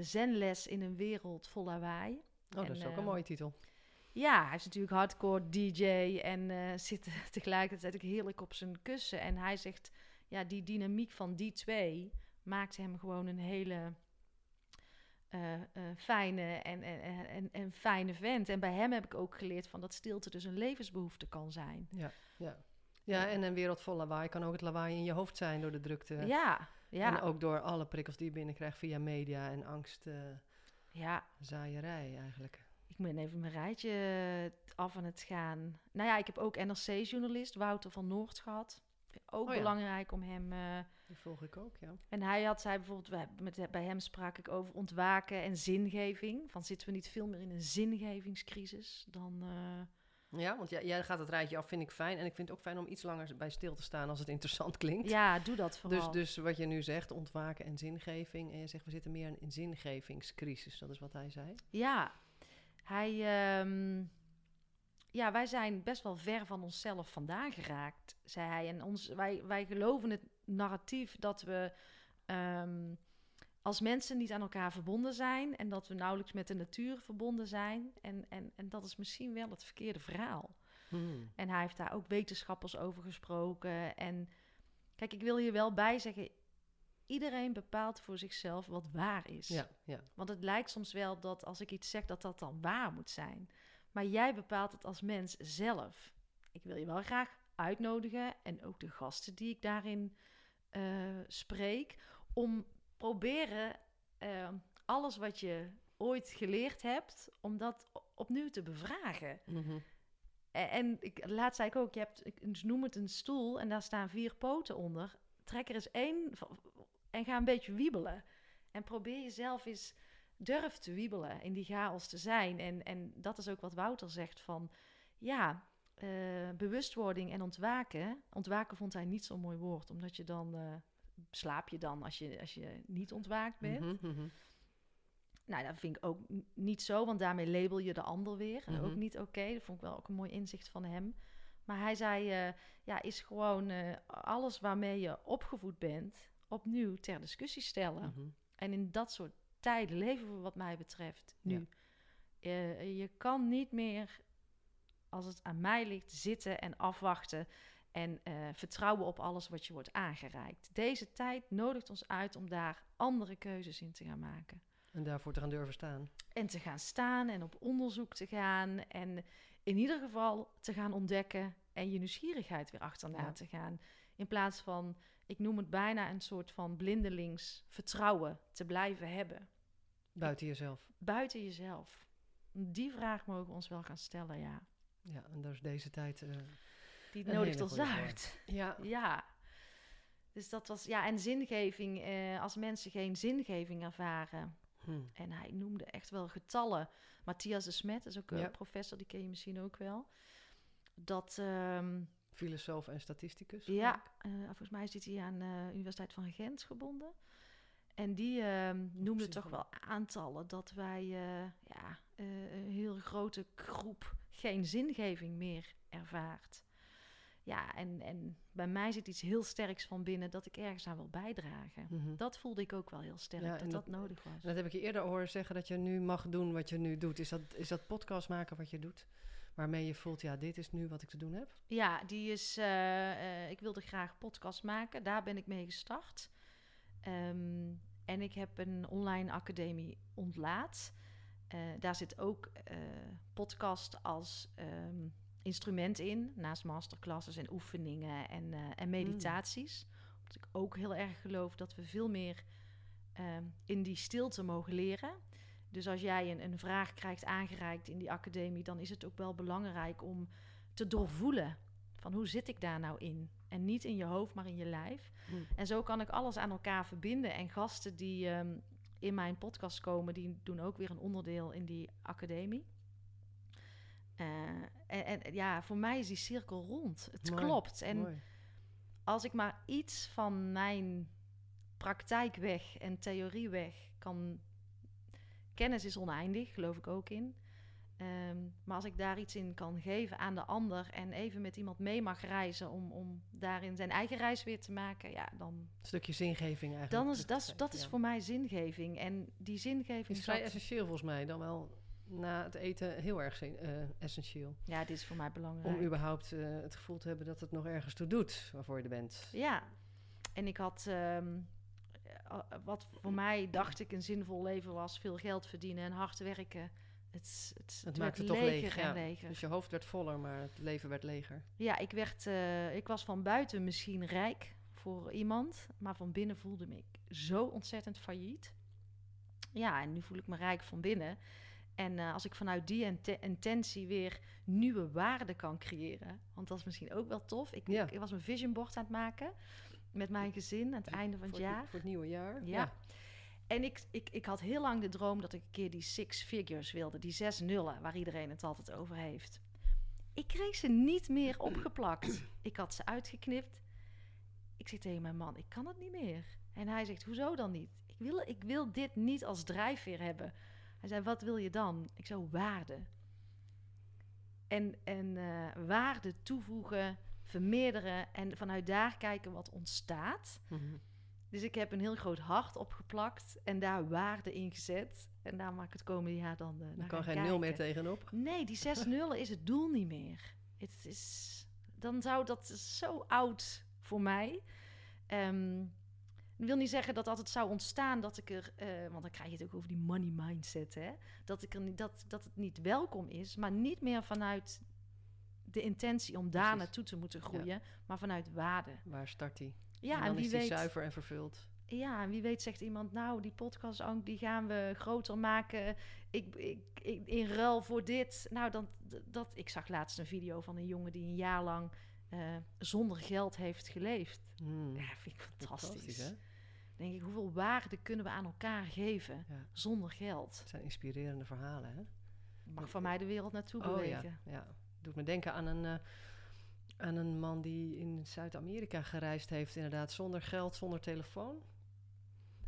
Speaker 2: zenles in een wereld vol lawaai.
Speaker 1: Oh, dat is ook een mooie titel.
Speaker 2: Ja, hij is natuurlijk hardcore DJ en zit tegelijkertijd ook heerlijk op zijn kussen. En hij zegt, ja, die dynamiek van die twee maakt hem gewoon een hele uh, uh, fijne en, en, en, en, fijne vent. En bij hem heb ik ook geleerd van dat stilte dus een levensbehoefte kan zijn.
Speaker 1: Ja, ja. ja en een wereld vol lawaai kan ook het lawaai in je hoofd zijn door de drukte.
Speaker 2: Ja, ja.
Speaker 1: En ook door alle prikkels die je binnenkrijgt via media en angst. Uh,
Speaker 2: ja.
Speaker 1: Zaaierij eigenlijk.
Speaker 2: Ik ben even mijn rijtje af aan het gaan. Nou ja, ik heb ook NRC-journalist Wouter van Noord gehad. Ook oh, belangrijk om hem. Uh,
Speaker 1: Die volg ik ook, ja.
Speaker 2: En hij had, zij bijvoorbeeld, met, bij hem sprak ik over ontwaken en zingeving. Van zitten we niet veel meer in een zingevingscrisis dan. Uh...
Speaker 1: Ja, want jij, jij gaat het rijtje af, vind ik fijn. En ik vind het ook fijn om iets langer bij stil te staan als het interessant klinkt.
Speaker 2: Ja, doe dat vooral.
Speaker 1: Dus, dus wat je nu zegt, ontwaken en zingeving. En je zegt, we zitten meer in een zingevingscrisis. Dat is wat hij zei.
Speaker 2: Ja, hij. Um ja, wij zijn best wel ver van onszelf vandaan geraakt, zei hij. En ons, wij, wij geloven het narratief dat we um, als mensen niet aan elkaar verbonden zijn en dat we nauwelijks met de natuur verbonden zijn. En, en, en dat is misschien wel het verkeerde verhaal. Hmm. En hij heeft daar ook wetenschappers over gesproken. En kijk, ik wil hier wel bij zeggen. Iedereen bepaalt voor zichzelf wat waar is.
Speaker 1: Ja, ja.
Speaker 2: Want het lijkt soms wel dat als ik iets zeg, dat dat dan waar moet zijn. Maar jij bepaalt het als mens zelf. Ik wil je wel graag uitnodigen en ook de gasten die ik daarin uh, spreek, om proberen uh, alles wat je ooit geleerd hebt, om dat opnieuw te bevragen. Mm -hmm. En ik, laatst zei ik ook, je hebt, ik noem het een stoel en daar staan vier poten onder. Trek er eens één en ga een beetje wiebelen. En probeer jezelf eens durf te wiebelen, in die chaos te zijn. En, en dat is ook wat Wouter zegt van, ja, uh, bewustwording en ontwaken. Ontwaken vond hij niet zo'n mooi woord, omdat je dan, uh, slaap je dan als je, als je niet ontwaakt bent. Mm -hmm. Nou, dat vind ik ook niet zo, want daarmee label je de ander weer. En mm -hmm. ook niet oké. Okay. Dat vond ik wel ook een mooi inzicht van hem. Maar hij zei, uh, ja, is gewoon alles waarmee je opgevoed bent, opnieuw ter discussie stellen. Mm -hmm. En in dat soort tijden leven we wat mij betreft nu. Ja. Uh, je kan niet meer, als het aan mij ligt, zitten en afwachten en uh, vertrouwen op alles wat je wordt aangereikt. Deze tijd nodigt ons uit om daar andere keuzes in te gaan maken.
Speaker 1: En daarvoor te gaan durven staan.
Speaker 2: En te gaan staan en op onderzoek te gaan. En in ieder geval te gaan ontdekken en je nieuwsgierigheid weer achterna ja. te gaan. In plaats van ik noem het bijna een soort van blindelings vertrouwen te blijven hebben.
Speaker 1: Buiten jezelf.
Speaker 2: Buiten jezelf. Die vraag mogen we ons wel gaan stellen, ja.
Speaker 1: Ja, en dat is deze tijd. Uh,
Speaker 2: Die nodigt ons uit.
Speaker 1: Ja.
Speaker 2: ja. Dus dat was, ja, en zingeving, eh, als mensen geen zingeving ervaren. Hmm. En hij noemde echt wel getallen. Matthias de Smet is ook een professor, die ken je misschien ook wel. Dat. Um,
Speaker 1: Filosoof en statisticus.
Speaker 2: Ja, uh, volgens mij zit hij aan de Universiteit van Gent gebonden. En die uh, noemde toch wel aantallen dat wij uh, ja, een heel grote groep geen zingeving meer ervaart. Ja, en, en bij mij zit iets heel sterks van binnen dat ik ergens aan wil bijdragen. Mm -hmm. Dat voelde ik ook wel heel sterk, ja, dat, dat, dat nodig was.
Speaker 1: Dat heb ik je eerder horen zeggen, dat je nu mag doen wat je nu doet. Is dat, is dat podcast maken wat je doet? Waarmee je voelt, ja, dit is nu wat ik te doen heb?
Speaker 2: Ja, die is, uh, uh, ik wilde graag podcast maken. Daar ben ik mee gestart. Um, en ik heb een online academie ontlaat. Uh, daar zit ook podcast als um, instrument in, naast masterclasses en oefeningen en, en meditaties. Mm. Omdat ik ook heel erg geloof dat we veel meer um, in die stilte mogen leren. Dus als jij een, een vraag krijgt aangereikt in die academie, dan is het ook wel belangrijk om te doorvoelen van hoe zit ik daar nou in? En niet in je hoofd, maar in je lijf.
Speaker 1: Mm.
Speaker 2: En zo kan ik alles aan elkaar verbinden. En gasten die ehm, in mijn podcast komen, die doen ook weer een onderdeel in die academie. Eh, en, en ja, voor mij is die cirkel rond. Het
Speaker 1: Mooi,
Speaker 2: klopt. En
Speaker 1: Mooi.
Speaker 2: als ik maar iets van mijn praktijk weg en theorie weg kan. Kennis is oneindig, geloof ik ook in. Ehm, maar als ik daar iets in kan geven aan de ander en even met iemand mee mag reizen om, om daarin zijn eigen reis weer te maken, ja, dan,
Speaker 1: Een stukje zingeving eigenlijk.
Speaker 2: dan is dat, dat is
Speaker 1: ja.
Speaker 2: voor mij zingeving. En die zingeving
Speaker 1: is vrij
Speaker 2: zat-
Speaker 1: essentieel volgens mij. Dan wel na het eten heel erg zin- eh, essentieel.
Speaker 2: Ja, dit is voor mij belangrijk.
Speaker 1: Om überhaupt eh, het gevoel te hebben dat het nog ergens toe doet waarvoor je er bent.
Speaker 2: Ja, en ik had ehm, eh, wat voor mij dacht ik een zinvol leven was: veel geld verdienen en hard werken. Het, het,
Speaker 1: Het
Speaker 2: werd
Speaker 1: maakt het toch
Speaker 2: leger
Speaker 1: leeg.
Speaker 2: en
Speaker 1: Ja.
Speaker 2: leger.
Speaker 1: Dus je hoofd werd voller, maar het leven werd leger.
Speaker 2: Ja, ik, werd, eh, ik was van buiten misschien rijk voor iemand, maar van binnen voelde me ik zo ontzettend failliet. Ja, en nu voel ik me rijk van binnen. En eh, als ik vanuit die inte- intentie weer nieuwe waarden kan creëren, want dat is misschien ook wel tof. Ik,
Speaker 1: Ja.
Speaker 2: ik was een vision board aan het maken met mijn gezin aan het einde van het
Speaker 1: voor,
Speaker 2: jaar.
Speaker 1: voor het nieuwe jaar.
Speaker 2: Ja. En ik, ik, ik had heel lang de droom dat ik een keer die six figures wilde, die zes nullen, waar iedereen het altijd over heeft. Ik kreeg ze niet meer opgeplakt. ik had ze uitgeknipt. Ik zeg tegen mijn man, ik kan het niet meer. En hij zegt, hoezo dan niet? Ik wil, ik wil dit niet als drijfveer hebben. Hij zei, wat wil je dan? Ik zou waarde. En, en eh, waarde toevoegen, vermeerderen en vanuit daar kijken wat ontstaat.
Speaker 1: Mhm.
Speaker 2: Dus ik heb een heel groot hart opgeplakt en daar waarde in gezet. En daar maak ik het komende jaar dan uh,
Speaker 1: Er kan geen nul meer tegenop.
Speaker 2: Nee, die zes nullen is het doel niet meer. Het is, dan zou dat zo oud voor mij. Ehm, ik wil niet zeggen dat dat het zou ontstaan dat ik er, eh, want dan krijg je het ook over die money mindset, hè? Dat, ik er niet, dat, dat het niet welkom is, maar niet meer vanuit de intentie om daar
Speaker 1: Precies.
Speaker 2: naartoe te moeten groeien, maar vanuit waarde.
Speaker 1: Waar start die?
Speaker 2: Ja,
Speaker 1: en
Speaker 2: en,
Speaker 1: dan
Speaker 2: wie
Speaker 1: is die
Speaker 2: weet.
Speaker 1: zuiver en vervuld.
Speaker 2: Ja, en wie weet zegt iemand, nou, die podcast ook, die gaan we groter maken. Ik, ik, ik- in ruil voor dit. Nou, dan, dat, ik zag laatst een video van een jongen die een jaar lang eh, zonder geld heeft geleefd.
Speaker 1: Hmm.
Speaker 2: Ja, vind ik fantastisch.
Speaker 1: hè?
Speaker 2: denk ik, hoeveel waarde kunnen we aan elkaar geven
Speaker 1: Ja.
Speaker 2: zonder geld?
Speaker 1: Het zijn inspirerende verhalen, hè?
Speaker 2: Mag van mij de wereld naartoe
Speaker 1: Oh ja,
Speaker 2: bewegen.
Speaker 1: ja. Doet me denken aan een, eh, aan een man die in Zuid-Amerika gereisd heeft, inderdaad, zonder geld, zonder telefoon.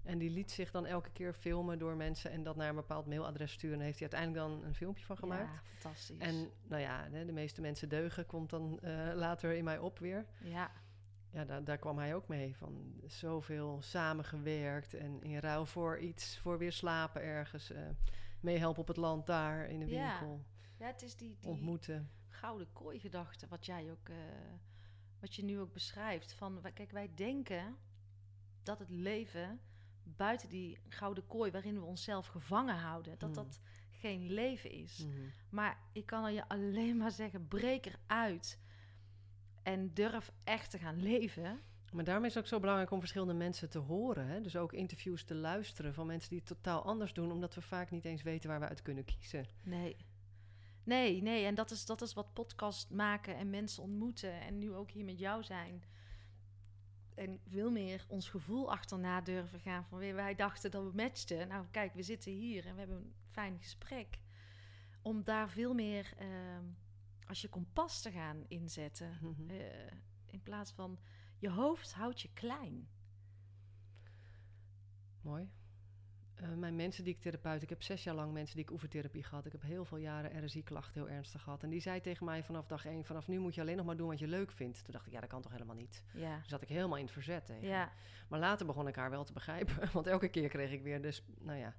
Speaker 1: En die liet zich dan elke keer filmen door mensen en dat naar een bepaald mailadres sturen. En heeft hij uiteindelijk dan een filmpje van gemaakt.
Speaker 2: Ja, fantastisch.
Speaker 1: En nou ja, de meeste mensen deugen, komt dan eh, later in mij op weer.
Speaker 2: ja,
Speaker 1: Ja, daar, daar kwam hij ook mee. Van zoveel samengewerkt en in ruil voor iets, voor weer slapen ergens. eh meehelpen op het land daar in de
Speaker 2: Ja.
Speaker 1: winkel.
Speaker 2: ja, het is die, die
Speaker 1: Ontmoeten.
Speaker 2: Gouden kooi gedachte, wat jij ook, eh, wat je nu ook beschrijft. Van, kijk, wij denken dat het leven buiten die gouden kooi waarin we onszelf gevangen houden, dat
Speaker 1: Hmm.
Speaker 2: dat geen leven is.
Speaker 1: Mhm.
Speaker 2: Maar ik kan er je alleen maar zeggen, breek eruit en durf echt te gaan leven.
Speaker 1: Maar daarom is het ook zo belangrijk om verschillende mensen te horen. Hè? Dus ook interviews te luisteren van mensen die het totaal anders doen, omdat we vaak niet eens weten waar we uit kunnen kiezen.
Speaker 2: Nee. Nee, nee, en dat is, dat is wat podcast maken en mensen ontmoeten en nu ook hier met jou zijn. En veel meer ons gevoel achterna durven gaan van weer wij dachten dat we matchten. Nou, kijk, we zitten hier en we hebben een fijn gesprek. Om daar veel meer ehm, als je kompas te gaan inzetten.
Speaker 1: Mhm.
Speaker 2: Eh, in plaats van je hoofd houdt je klein.
Speaker 1: Mooi. Eh, mijn mensen die ik therapeut, ik heb zes jaar lang mensen die ik oefentherapie gehad. Ik heb heel veel jaren RSI-klachten heel ernstig gehad. En die zei tegen mij vanaf dag één, vanaf nu moet je alleen nog maar doen wat je leuk vindt. Toen dacht ik, ja, dat kan toch helemaal niet.
Speaker 2: Ja,
Speaker 1: Toen zat ik helemaal in het verzet tegen.
Speaker 2: ja
Speaker 1: Maar later begon ik haar wel te begrijpen. Want elke keer kreeg ik weer de, sp- nou ja,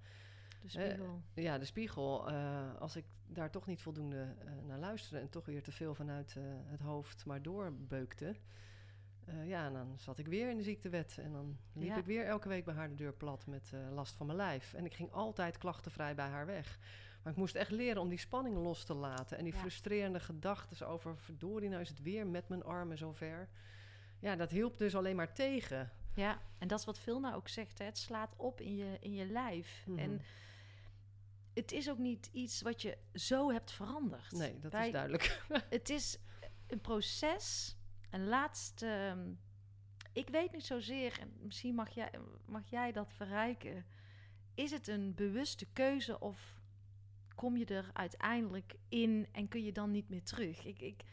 Speaker 2: de spiegel.
Speaker 1: ja, de spiegel. eh, als ik daar toch niet voldoende eh, naar luisterde... en toch weer te veel vanuit eh, het hoofd maar doorbeukte... eh, ja, en dan zat ik weer in de ziektewet. En dan liep
Speaker 2: Ja.
Speaker 1: ik weer elke week bij haar de deur plat met eh, last van mijn lijf. En ik ging altijd klachtenvrij bij haar weg. Maar ik moest echt leren om die spanning los te laten. En die
Speaker 2: Ja.
Speaker 1: frustrerende gedachten over... verdorie, nou is het weer met mijn armen zover. Ja, dat hielp dus alleen maar tegen.
Speaker 2: Ja, en dat is wat Vilna ook zegt. Hè? Het slaat op in je, in je lijf.
Speaker 1: Mhm.
Speaker 2: En het is ook niet iets wat je zo hebt veranderd.
Speaker 1: Nee, dat
Speaker 2: Wij-
Speaker 1: is duidelijk.
Speaker 2: Het is een proces En laatst, ehm, ik weet niet zozeer, en misschien mag jij, mag jij dat verrijken. Is het een bewuste keuze of kom je er uiteindelijk in en kun je dan niet meer terug? Ik, ik,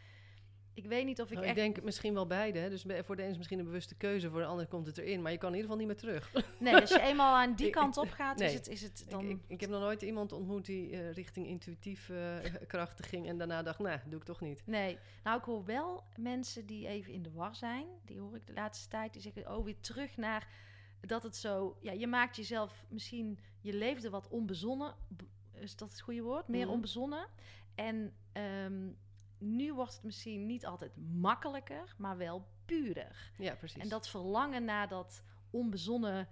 Speaker 2: ik weet niet of ik
Speaker 1: Nou,
Speaker 2: echt...
Speaker 1: Ik denk misschien wel beide. Hè? Dus voor de een is misschien een bewuste keuze, voor de ander komt het erin. Maar je kan in ieder geval niet meer terug.
Speaker 2: Nee, als je eenmaal aan die kant op gaat, is het, is het dan...
Speaker 1: ik, ik heb nog nooit iemand ontmoet die eh, richting intuïtief eh, krachten ging en daarna dacht, nou, doe ik toch niet.
Speaker 2: Nee, nou ik hoor wel mensen die even in de war zijn. Die hoor ik de laatste tijd. Die zeggen, oh weer terug naar dat het zo... Ja, je maakt jezelf misschien... Je leefde wat onbezonnen. Is dat het goede woord? Meer
Speaker 1: Mhm.
Speaker 2: onbezonnen. En ehm, nu wordt het misschien niet altijd makkelijker, maar wel puurder.
Speaker 1: Ja, precies.
Speaker 2: En dat verlangen naar dat onbezonnen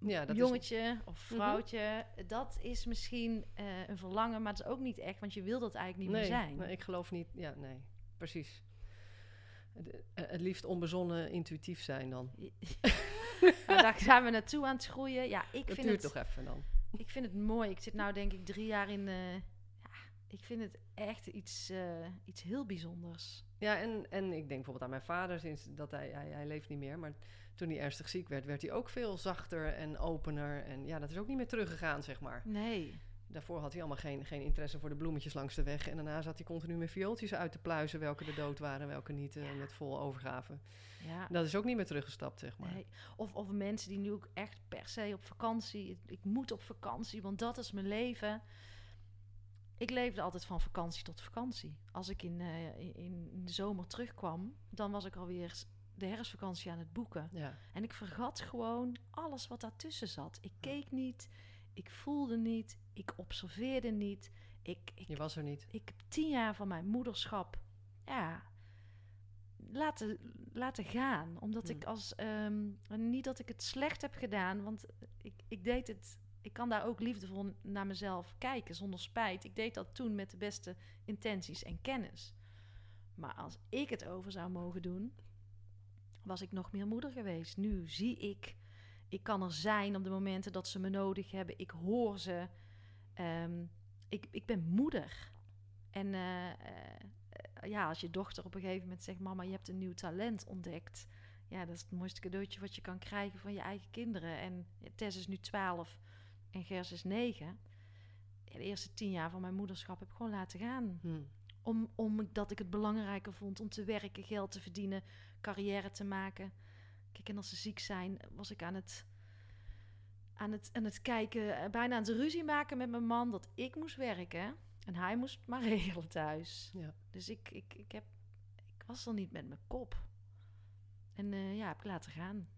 Speaker 1: ja, dat is,
Speaker 2: jongetje of
Speaker 1: Mhm.
Speaker 2: vrouwtje, dat is misschien eh, een verlangen, maar het is ook niet echt, want je wil dat eigenlijk niet
Speaker 1: nee,
Speaker 2: meer zijn.
Speaker 1: nee, ik geloof niet. Ja, nee, precies. Het, eh, het liefst onbezonnen intuïtief zijn dan.
Speaker 2: Maar daar zijn we naartoe aan het groeien. Ja, ik
Speaker 1: Dat
Speaker 2: vind,
Speaker 1: duurt
Speaker 2: het,
Speaker 1: toch even dan.
Speaker 2: ik vind het mooi. Ik zit nou denk ik drie jaar in... ja, ik vind het echt iets, eh, iets heel bijzonders.
Speaker 1: Ja, en, en ik denk bijvoorbeeld aan mijn vader, sinds dat hij, hij, hij leeft niet meer. Maar toen hij ernstig ziek werd, werd hij ook veel zachter en opener. En ja, dat is ook niet meer teruggegaan, zeg maar.
Speaker 2: Nee.
Speaker 1: Daarvoor had hij allemaal geen, geen interesse voor de bloemetjes langs de weg. En daarna zat hij continu met viooltjes uit te pluizen, welke er dood waren en welke niet, eh, met vol overgave.
Speaker 2: Ja.
Speaker 1: Dat is ook niet meer teruggestapt, zeg maar.
Speaker 2: Nee. Of, of mensen die nu ook echt per se op vakantie... Ik, ik moet op vakantie, want dat is mijn leven. Ik leefde altijd van vakantie tot vakantie. Als ik in, eh, in, in de zomer terugkwam... dan was ik alweer de herfstvakantie aan het boeken.
Speaker 1: Ja,
Speaker 2: En ik vergat gewoon alles wat daartussen zat. Ik keek niet, ik voelde niet, ik observeerde niet. Ik, ik,
Speaker 1: je was er niet.
Speaker 2: ik heb tien jaar van mijn moederschap ja, laten, laten gaan. Omdat ik
Speaker 1: Hmm.
Speaker 2: als. ehm, niet dat ik het slecht heb gedaan, want ik, ik deed het. Ik kan daar ook liefdevol naar mezelf kijken zonder spijt. Ik deed dat toen met de beste intenties en kennis. Maar als ik het over zou mogen doen, was ik nog meer moeder geweest. Nu zie ik, ik kan er zijn op de momenten dat ze me nodig hebben. Ik hoor ze. Ehm, ik, ik ben moeder. En eh, eh, ja, als je dochter op een gegeven moment zegt: Mama, je hebt een nieuw talent ontdekt. Ja, dat is het mooiste cadeautje wat je kan krijgen van je eigen kinderen. En Tess is nu 12 en Gers is 9. Ja, de eerste tien jaar van mijn moederschap heb ik gewoon laten gaan.
Speaker 1: Hm.
Speaker 2: Om, omdat ik het belangrijker vond om te werken, geld te verdienen, carrière te maken. Kijk, en als ze ziek zijn, was ik aan het, aan het, aan het kijken, eh, bijna aan het ruzie maken met mijn man dat ik moest werken. En hij moest maar regelen thuis.
Speaker 1: Ja.
Speaker 2: Dus ik, ik, ik, heb, ik was er niet met mijn kop. En eh, ja, heb ik laten gaan.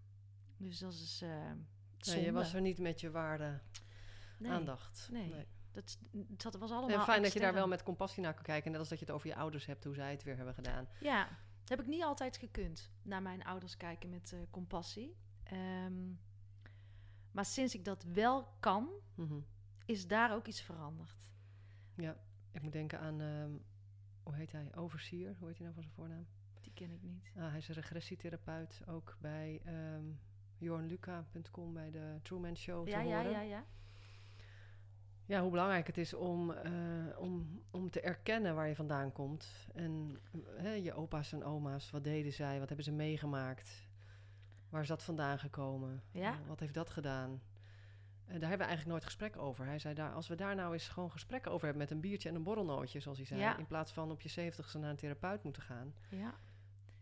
Speaker 2: Dus dat is. eh zonde.
Speaker 1: je was er niet met je waarde
Speaker 2: Nee,
Speaker 1: aandacht.
Speaker 2: nee. Dat, dat was allemaal.
Speaker 1: En fijn dat je daar wel met compassie naar kan kijken. Net als dat je het over je ouders hebt, hoe zij het weer hebben gedaan.
Speaker 2: Ja, dat heb ik niet altijd gekund. Naar mijn ouders kijken met eh, compassie. Ehm, maar sinds ik dat wel kan,
Speaker 1: Mhm.
Speaker 2: is daar ook iets veranderd.
Speaker 1: Ja, ik moet denken aan, ehm, hoe heet hij? Oversier, hoe heet hij nou van zijn voornaam?
Speaker 2: Die ken ik niet.
Speaker 1: Ah, hij is een regressietherapeut, ook bij ehm jornluca.com, bij de Truman Show te
Speaker 2: Ja, ja,
Speaker 1: horen.
Speaker 2: ja, ja.
Speaker 1: Ja, hoe belangrijk het is om, eh, om, om te erkennen waar je vandaan komt. En eh, hè, je opa's en oma's, wat deden zij? Wat hebben ze meegemaakt? Waar is dat vandaan gekomen?
Speaker 2: Ja.
Speaker 1: Eh, wat heeft dat gedaan? Eh, daar hebben we eigenlijk nooit gesprek over. Hij zei, daar, als we daar nou eens gewoon gesprekken over hebben met een biertje en een borrelnootje, zoals hij zei,
Speaker 2: Ja.
Speaker 1: in plaats van op je zeventigste naar een therapeut moeten gaan.
Speaker 2: Ja.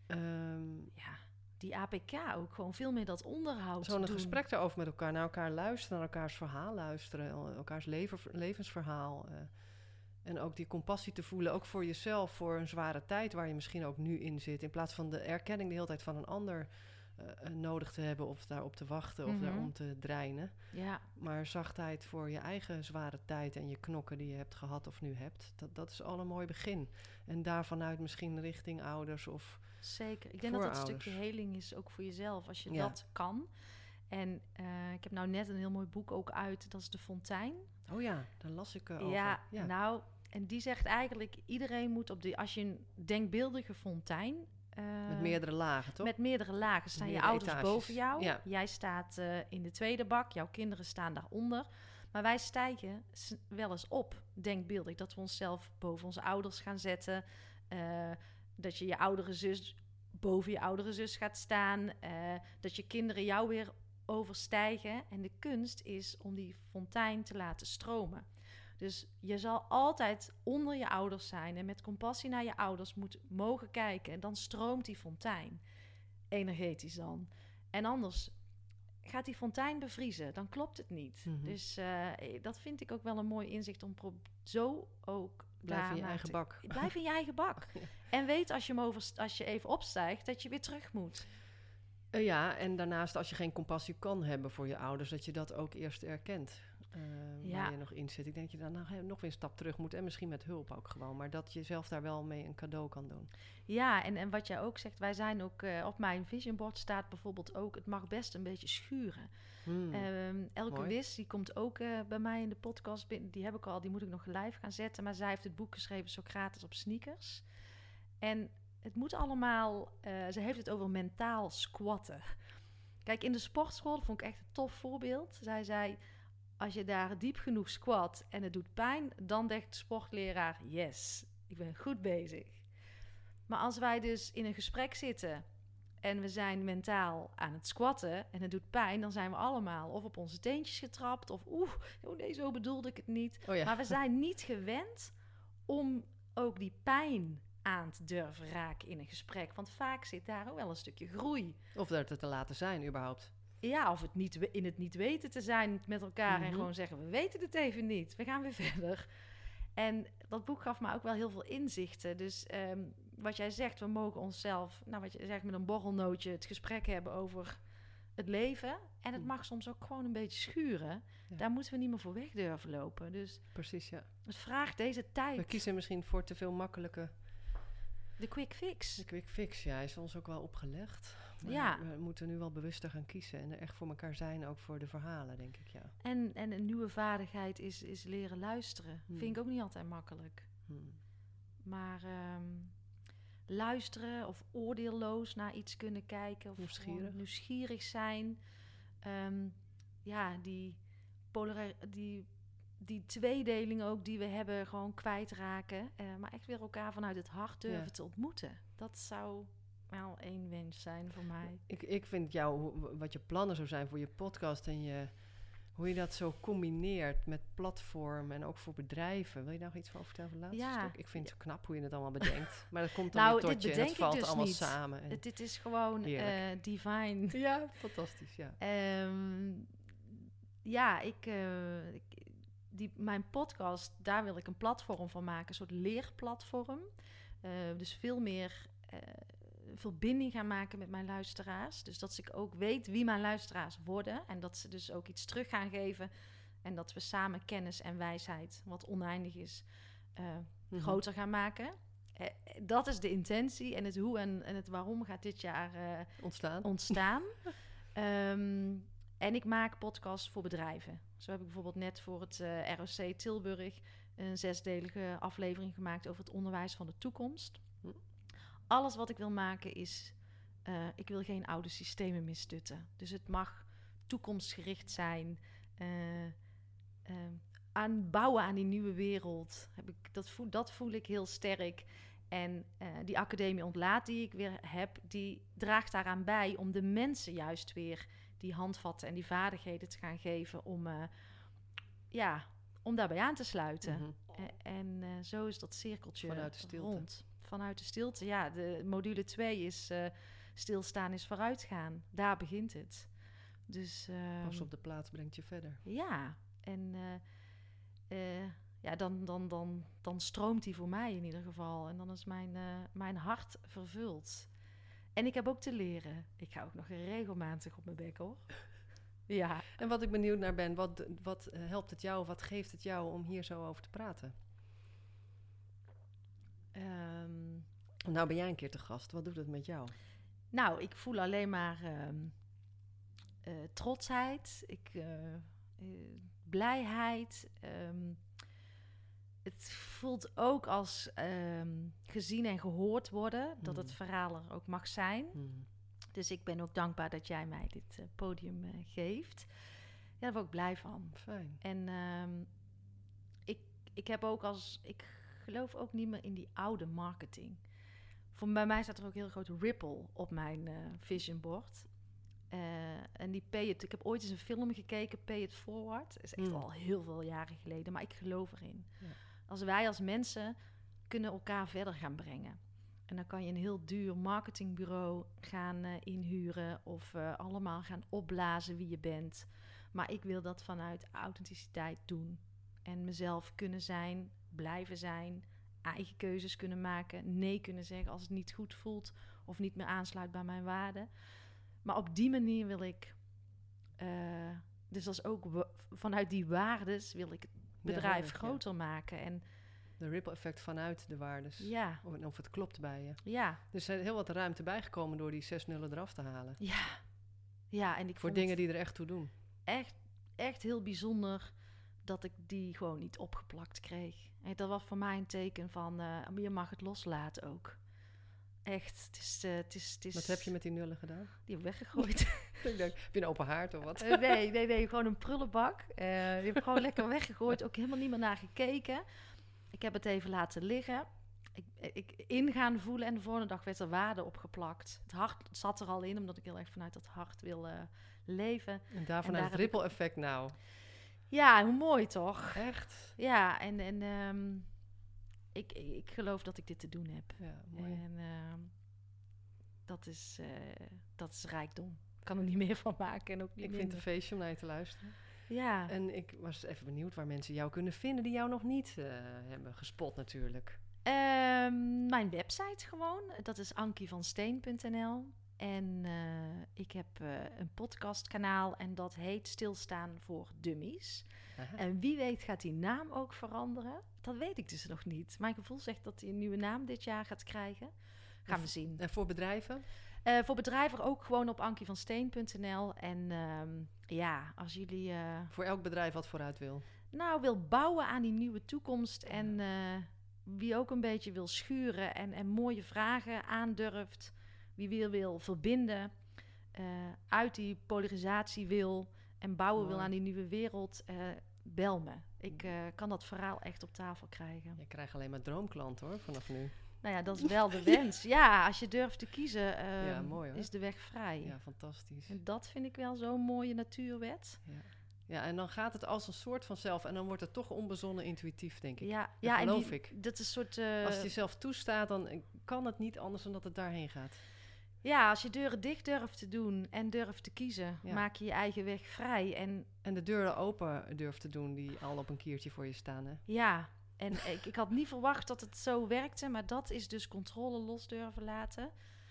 Speaker 1: Ehm,
Speaker 2: ja, die APK ook gewoon veel meer dat onderhoud
Speaker 1: Zo'n gesprek daarover met elkaar, naar elkaar luisteren, naar elkaars verhaal luisteren, el- elkaars leven, levensverhaal. eh, en ook die compassie te voelen, ook voor jezelf, voor een zware tijd waar je misschien ook nu in zit. In plaats van de erkenning de hele tijd van een ander eh, eh, nodig te hebben of daarop te wachten of
Speaker 2: Mhm.
Speaker 1: daarom te dreinen.
Speaker 2: Ja,
Speaker 1: Maar zachtheid voor je eigen zware tijd en je knokken die je hebt gehad of nu hebt, dat, dat is al een mooi begin. En daarvanuit misschien richting ouders of...
Speaker 2: zeker. Ik denk dat dat een stukje heling is, ook voor jezelf, als je
Speaker 1: Ja.
Speaker 2: dat kan. En eh, ik heb nou net een heel mooi boek ook uit, dat is De Fontein.
Speaker 1: Oh ja, daar las ik eh, over.
Speaker 2: Ja,
Speaker 1: ja.
Speaker 2: nou, en die zegt eigenlijk, iedereen moet op die, als je een denkbeeldige fontein... eh,
Speaker 1: met meerdere lagen, toch?
Speaker 2: Met meerdere lagen staan je ouders
Speaker 1: etages.
Speaker 2: boven jou.
Speaker 1: Ja.
Speaker 2: Jij staat in de tweede bak, jouw kinderen staan daaronder. Maar wij stijgen wel eens op, denkbeeldig. Dat we onszelf boven onze ouders gaan zetten. Dat je je oudere zus boven je oudere zus gaat staan. eh, dat je kinderen jou weer overstijgen. En de kunst is om die fontein te laten stromen. Dus je zal altijd onder je ouders zijn en met compassie naar je ouders moet mogen kijken. En dan stroomt die fontein, energetisch dan. En anders gaat die fontein bevriezen, dan klopt het niet.
Speaker 1: Mhm.
Speaker 2: Dus eh, dat vind ik ook wel een mooi inzicht om zo ook
Speaker 1: Blijf in je eigen bak.
Speaker 2: Blijf in je eigen bak.
Speaker 1: Ja.
Speaker 2: En weet als je, hem over, als je even opstijgt, dat je weer terug moet.
Speaker 1: Eh, ja, en daarnaast als je geen compassie kan hebben voor je ouders, dat je dat ook eerst erkent. Eh,
Speaker 2: Ja.
Speaker 1: Waar je nog in zit. Ik denk dat je dan nog, nog weer een stap terug moet. En misschien met hulp ook gewoon. Maar dat je zelf daar wel mee een cadeau kan doen.
Speaker 2: Ja, en, en wat jij ook zegt, wij zijn ook eh, op mijn vision board staat bijvoorbeeld ook, het mag best een beetje schuren.
Speaker 1: Hmm.
Speaker 2: Ehm, Elke
Speaker 1: mooi.
Speaker 2: Wis, die komt ook eh, bij mij in de podcast binnen. Die heb ik al, die moet ik nog live gaan zetten. Maar zij heeft het boek geschreven, Socrates op sneakers. En het moet allemaal, ze heeft het over mentaal squatten. Kijk, in de sportschool, dat vond ik echt een tof voorbeeld. Zij zei, als je daar diep genoeg squat en het doet pijn, dan denkt de sportleraar, yes, ik ben goed bezig. Maar als wij dus in een gesprek zitten en we zijn mentaal aan het squatten en het doet pijn, dan zijn we allemaal of op onze teentjes getrapt of oeh, oh nee, zo bedoelde ik het niet.
Speaker 1: oh ja.
Speaker 2: Maar we zijn niet gewend om ook die pijn aan te durven raken in een gesprek. Want vaak zit daar ook wel een stukje groei.
Speaker 1: Of dat het te laten zijn überhaupt.
Speaker 2: Ja, of het niet, we- in het niet weten te zijn met elkaar en
Speaker 1: Mhm.
Speaker 2: gewoon zeggen: we weten het even niet, we gaan weer verder. En dat boek gaf me ook wel heel veel inzichten. Dus ehm, wat jij zegt, we mogen onszelf, nou wat je zegt met een borrelnootje, het gesprek hebben over het leven. En het
Speaker 1: Mm.
Speaker 2: mag soms ook gewoon een beetje schuren.
Speaker 1: Ja.
Speaker 2: Daar moeten we niet meer voor weg durven lopen. Dus
Speaker 1: Precies, ja.
Speaker 2: het vraagt deze
Speaker 1: We
Speaker 2: tijd,
Speaker 1: kiezen misschien voor te veel makkelijke
Speaker 2: de quick fix.
Speaker 1: de quick fix. Ja, is ons ook wel opgelegd. Maar
Speaker 2: Ja.
Speaker 1: we moeten nu wel bewuster gaan kiezen. En er echt voor elkaar zijn, ook voor de verhalen, denk ik, ja.
Speaker 2: En, en een nieuwe vaardigheid is, is leren luisteren.
Speaker 1: Hmm.
Speaker 2: Vind ik ook niet altijd makkelijk.
Speaker 1: Hmm.
Speaker 2: Maar ehm, luisteren of oordeelloos naar iets kunnen kijken. Of
Speaker 1: Nieuwsgierig.
Speaker 2: nieuwsgierig zijn. Ehm, ja, die, polari- die, die tweedeling ook die we hebben gewoon kwijtraken. Eh, maar echt weer elkaar vanuit het hart durven
Speaker 1: Ja.
Speaker 2: te ontmoeten. Dat zou wel één wens zijn voor mij.
Speaker 1: Ik, ik vind jou, wat je plannen zou zijn voor je podcast en je, hoe je dat zo combineert met platform en ook voor bedrijven. Wil je daar nog iets over vertellen laatste
Speaker 2: Ja.
Speaker 1: stuk? Ik vind het knap hoe je het allemaal bedenkt. Maar dat komt dan
Speaker 2: Nou,
Speaker 1: weer tot je en het valt
Speaker 2: dus
Speaker 1: allemaal
Speaker 2: niet.
Speaker 1: samen. En,
Speaker 2: Het, dit is gewoon eh, divine.
Speaker 1: ja, fantastisch, ja.
Speaker 2: Ehm, ja, ik, eh, ik- die, mijn podcast, daar wil ik een platform van maken, een soort leerplatform. Eh, dus veel meer verbinding gaan maken met mijn luisteraars. Dus dat ik ook weet wie mijn luisteraars worden en dat ze dus ook iets terug gaan geven. En dat we samen kennis en wijsheid, wat oneindig is, eh,
Speaker 1: Mhm.
Speaker 2: groter gaan maken. Eh, dat is de intentie en het hoe en, en het waarom gaat dit jaar eh,
Speaker 1: Ontstaan.
Speaker 2: ontstaan. Ehm, en ik maak podcasts voor bedrijven. Zo heb ik bijvoorbeeld net voor het ROC Tilburg een zesdelige aflevering gemaakt over het onderwijs van de toekomst. Alles wat ik wil maken is, eh, ik wil geen oude systemen misstutten. Dus het mag toekomstgericht zijn. eh, ehm, aan bouwen aan die nieuwe wereld. Heb ik, dat, voel, dat voel ik heel sterk. En eh, die academie ontlaat die ik weer heb, die draagt daaraan bij om de mensen juist weer die handvatten en die vaardigheden te gaan geven om, ja, om daarbij aan te sluiten.
Speaker 1: Mhm.
Speaker 2: En zo is dat cirkeltje
Speaker 1: Vanuit de stilte.
Speaker 2: rond. Vanuit de stilte, ja. De module 2 is eh, stilstaan is vooruitgaan. Daar begint het. Dus
Speaker 1: Pas
Speaker 2: ehm,
Speaker 1: op de plaats brengt je verder.
Speaker 2: ja, en eh, eh, ja, dan, dan, dan, dan stroomt die voor mij in ieder geval. En dan is mijn, mijn hart vervuld. En ik heb ook te leren. Ik ga ook nog regelmatig op mijn bek hoor. Ja,
Speaker 1: En wat ik benieuwd naar ben, wat, wat helpt het jou, wat geeft het jou om hier zo over te praten?
Speaker 2: Ehm,
Speaker 1: Nou ben jij een keer te gast, wat doet het met jou?
Speaker 2: nou, ik voel alleen maar ehm, eh, trotsheid, ik, eh, eh, blijheid. ehm, het voelt ook als gezien en gehoord worden, dat het
Speaker 1: Mhm.
Speaker 2: verhaal er ook mag zijn.
Speaker 1: Hmm.
Speaker 2: Dus ik ben ook dankbaar dat jij mij dit podium geeft. Ja, daar word ik blij van.
Speaker 1: Fijn.
Speaker 2: En ik, ik heb ook als. Ik geloof ook niet meer in die oude marketing. voor bij mij staat er ook een heel groot ripple op mijn uh, vision board. Uh, en die Pay It, ik heb ooit eens een film gekeken, Pay It Forward. Dat is echt
Speaker 1: Mm.
Speaker 2: al heel veel jaren geleden, maar ik geloof erin.
Speaker 1: Ja.
Speaker 2: Als wij als mensen kunnen elkaar verder gaan brengen. En dan kan je een heel duur marketingbureau gaan eh, inhuren of eh, allemaal gaan opblazen wie je bent. Maar ik wil dat vanuit authenticiteit doen. En mezelf kunnen zijn, blijven zijn, eigen keuzes kunnen maken, nee kunnen zeggen als het niet goed voelt of niet meer aansluit bij mijn waarden. Maar op die manier wil ik, eh, dus als ook vanuit die waardes wil ik het bedrijf groter maken. En
Speaker 1: De ripple effect vanuit de waardes.
Speaker 2: ja,
Speaker 1: Of, of het klopt bij je.
Speaker 2: ja,
Speaker 1: Er is heel wat ruimte bijgekomen door die zes nullen eraf te halen.
Speaker 2: ja. Ja, en ik
Speaker 1: Voor dingen die er echt toe doen.
Speaker 2: echt, echt heel bijzonder dat ik die gewoon niet opgeplakt kreeg. En dat was voor mij een teken van, eh, je mag het loslaten ook. Echt, het is... eh, het is, het is
Speaker 1: Wat heb je met die nullen gedaan?
Speaker 2: Die heb ik weggegooid.
Speaker 1: ik denk, heb je een open haard of wat?
Speaker 2: Eh, nee, nee, nee, gewoon een prullenbak. Die heb ik gewoon lekker weggegooid. Ook helemaal niet meer naar gekeken. Ik heb het even laten liggen. Ik, ik in gaan voelen en de volgende dag werd er waarde opgeplakt. Het hart zat er al in, omdat ik heel erg vanuit dat hart wil leven.
Speaker 1: En daarvan
Speaker 2: daar
Speaker 1: het
Speaker 2: heb ik-
Speaker 1: ripple effect nou.
Speaker 2: Ja, hoe mooi toch?
Speaker 1: Echt?
Speaker 2: Ja, en, en ehm, ik, ik geloof dat ik dit te doen heb.
Speaker 1: Ja, mooi.
Speaker 2: En ehm, dat, is, eh, dat is rijkdom. Ik kan er niet meer van maken en ook niet
Speaker 1: Ik vind het een feestje om naar je te luisteren.
Speaker 2: Ja.
Speaker 1: En ik was even benieuwd waar mensen jou kunnen vinden die jou nog niet eh, hebben gespot natuurlijk.
Speaker 2: Ehm, mijn website gewoon, dat is ankievansteen.nl. En eh, ik heb eh, een podcastkanaal en dat heet Stilstaan voor Dummies.
Speaker 1: Aha.
Speaker 2: En wie weet gaat die naam ook veranderen? Dat weet ik dus nog niet. Mijn gevoel zegt dat hij een nieuwe naam dit jaar gaat krijgen. Gaan we zien.
Speaker 1: En voor bedrijven?
Speaker 2: Eh, voor bedrijven ook gewoon op ankievansteen.nl. En ehm, ja, als jullie
Speaker 1: Voor elk bedrijf wat vooruit wil.
Speaker 2: nou wil bouwen aan die nieuwe toekomst en wie ook een beetje wil schuren en, en mooie vragen aandurft, wie weer wil verbinden, eh, uit die polarisatie wil en bouwen wil aan die nieuwe wereld, eh, bel me. Ik eh, kan dat verhaal echt op tafel krijgen.
Speaker 1: Je krijgt alleen maar droomklanten hoor, vanaf nu.
Speaker 2: Nou ja, dat is wel de wens. Ja, als je durft te kiezen, eh,
Speaker 1: Ja, mooi, hoor.
Speaker 2: is de weg vrij.
Speaker 1: Ja, fantastisch.
Speaker 2: En dat vind ik wel zo'n mooie natuurwet.
Speaker 1: Ja. ja, en dan gaat het als een soort vanzelf. En dan wordt het toch onbezonnen intuïtief, denk ik.
Speaker 2: Ja, ja en
Speaker 1: geloof
Speaker 2: die-
Speaker 1: ik.
Speaker 2: dat is een soort.
Speaker 1: Als het jezelf toestaat, dan kan het niet anders dan dat het daarheen gaat.
Speaker 2: Ja, als je deuren dicht durft te doen en durft te kiezen,
Speaker 1: Ja.
Speaker 2: maak je je eigen weg vrij. En
Speaker 1: En de deuren open durft te doen die al op een kiertje voor je staan. Hè?
Speaker 2: ja, en ik, ik had niet verwacht dat het zo werkte, maar dat is dus controle los durven laten.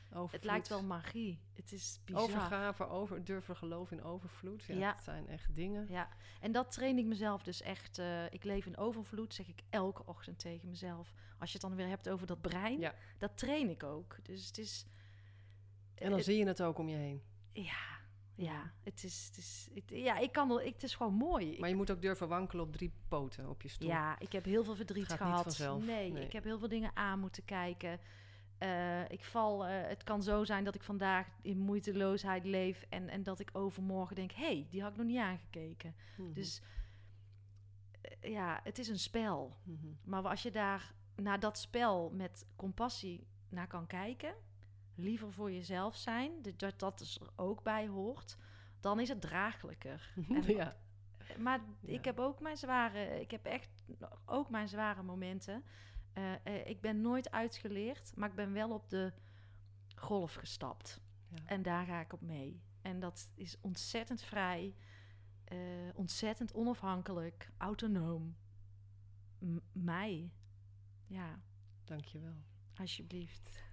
Speaker 1: Overvloed.
Speaker 2: Het lijkt wel magie. Het is bizar.
Speaker 1: Overgave, over, durven geloven in overvloed. Ja,
Speaker 2: Ja.
Speaker 1: Dat zijn echt dingen.
Speaker 2: Ja, en dat train ik mezelf dus echt. eh, ik leef in overvloed, zeg ik elke ochtend tegen mezelf. Als je het dan weer hebt over dat brein,
Speaker 1: Ja.
Speaker 2: dat train ik ook. Dus het is.
Speaker 1: En dan zie je het ook om je heen.
Speaker 2: Ja, ja, het is. Het is het, ja, ik kan wel. Ik, het is gewoon mooi.
Speaker 1: Maar je moet ook durven wankelen op drie poten op je stoel.
Speaker 2: Ja, ik heb heel veel verdriet gehad. nee. ik heb heel veel dingen aan moeten kijken. Eh, ik val, eh, het kan zo zijn dat ik vandaag in moeiteloosheid leef en, en dat ik overmorgen denk, hé, hey, die had ik nog niet aangekeken.
Speaker 1: Mhm.
Speaker 2: Dus eh, ja, het is een spel.
Speaker 1: Mhm.
Speaker 2: Maar als je daar naar dat spel met compassie naar kan kijken, liever voor jezelf zijn, dat- dat dus er ook bij hoort, dan is het draaglijker. En
Speaker 1: ja.
Speaker 2: maar
Speaker 1: Ja.
Speaker 2: ik heb ook mijn zware, ik heb echt ook mijn zware momenten. Eh, eh, ik ben nooit uitgeleerd, maar ik ben wel op de golf gestapt.
Speaker 1: Ja.
Speaker 2: En daar ga ik op mee. En dat is ontzettend vrij, eh, ontzettend onafhankelijk, autonoom. M- mij. Ja,
Speaker 1: Dankjewel.
Speaker 2: alsjeblieft.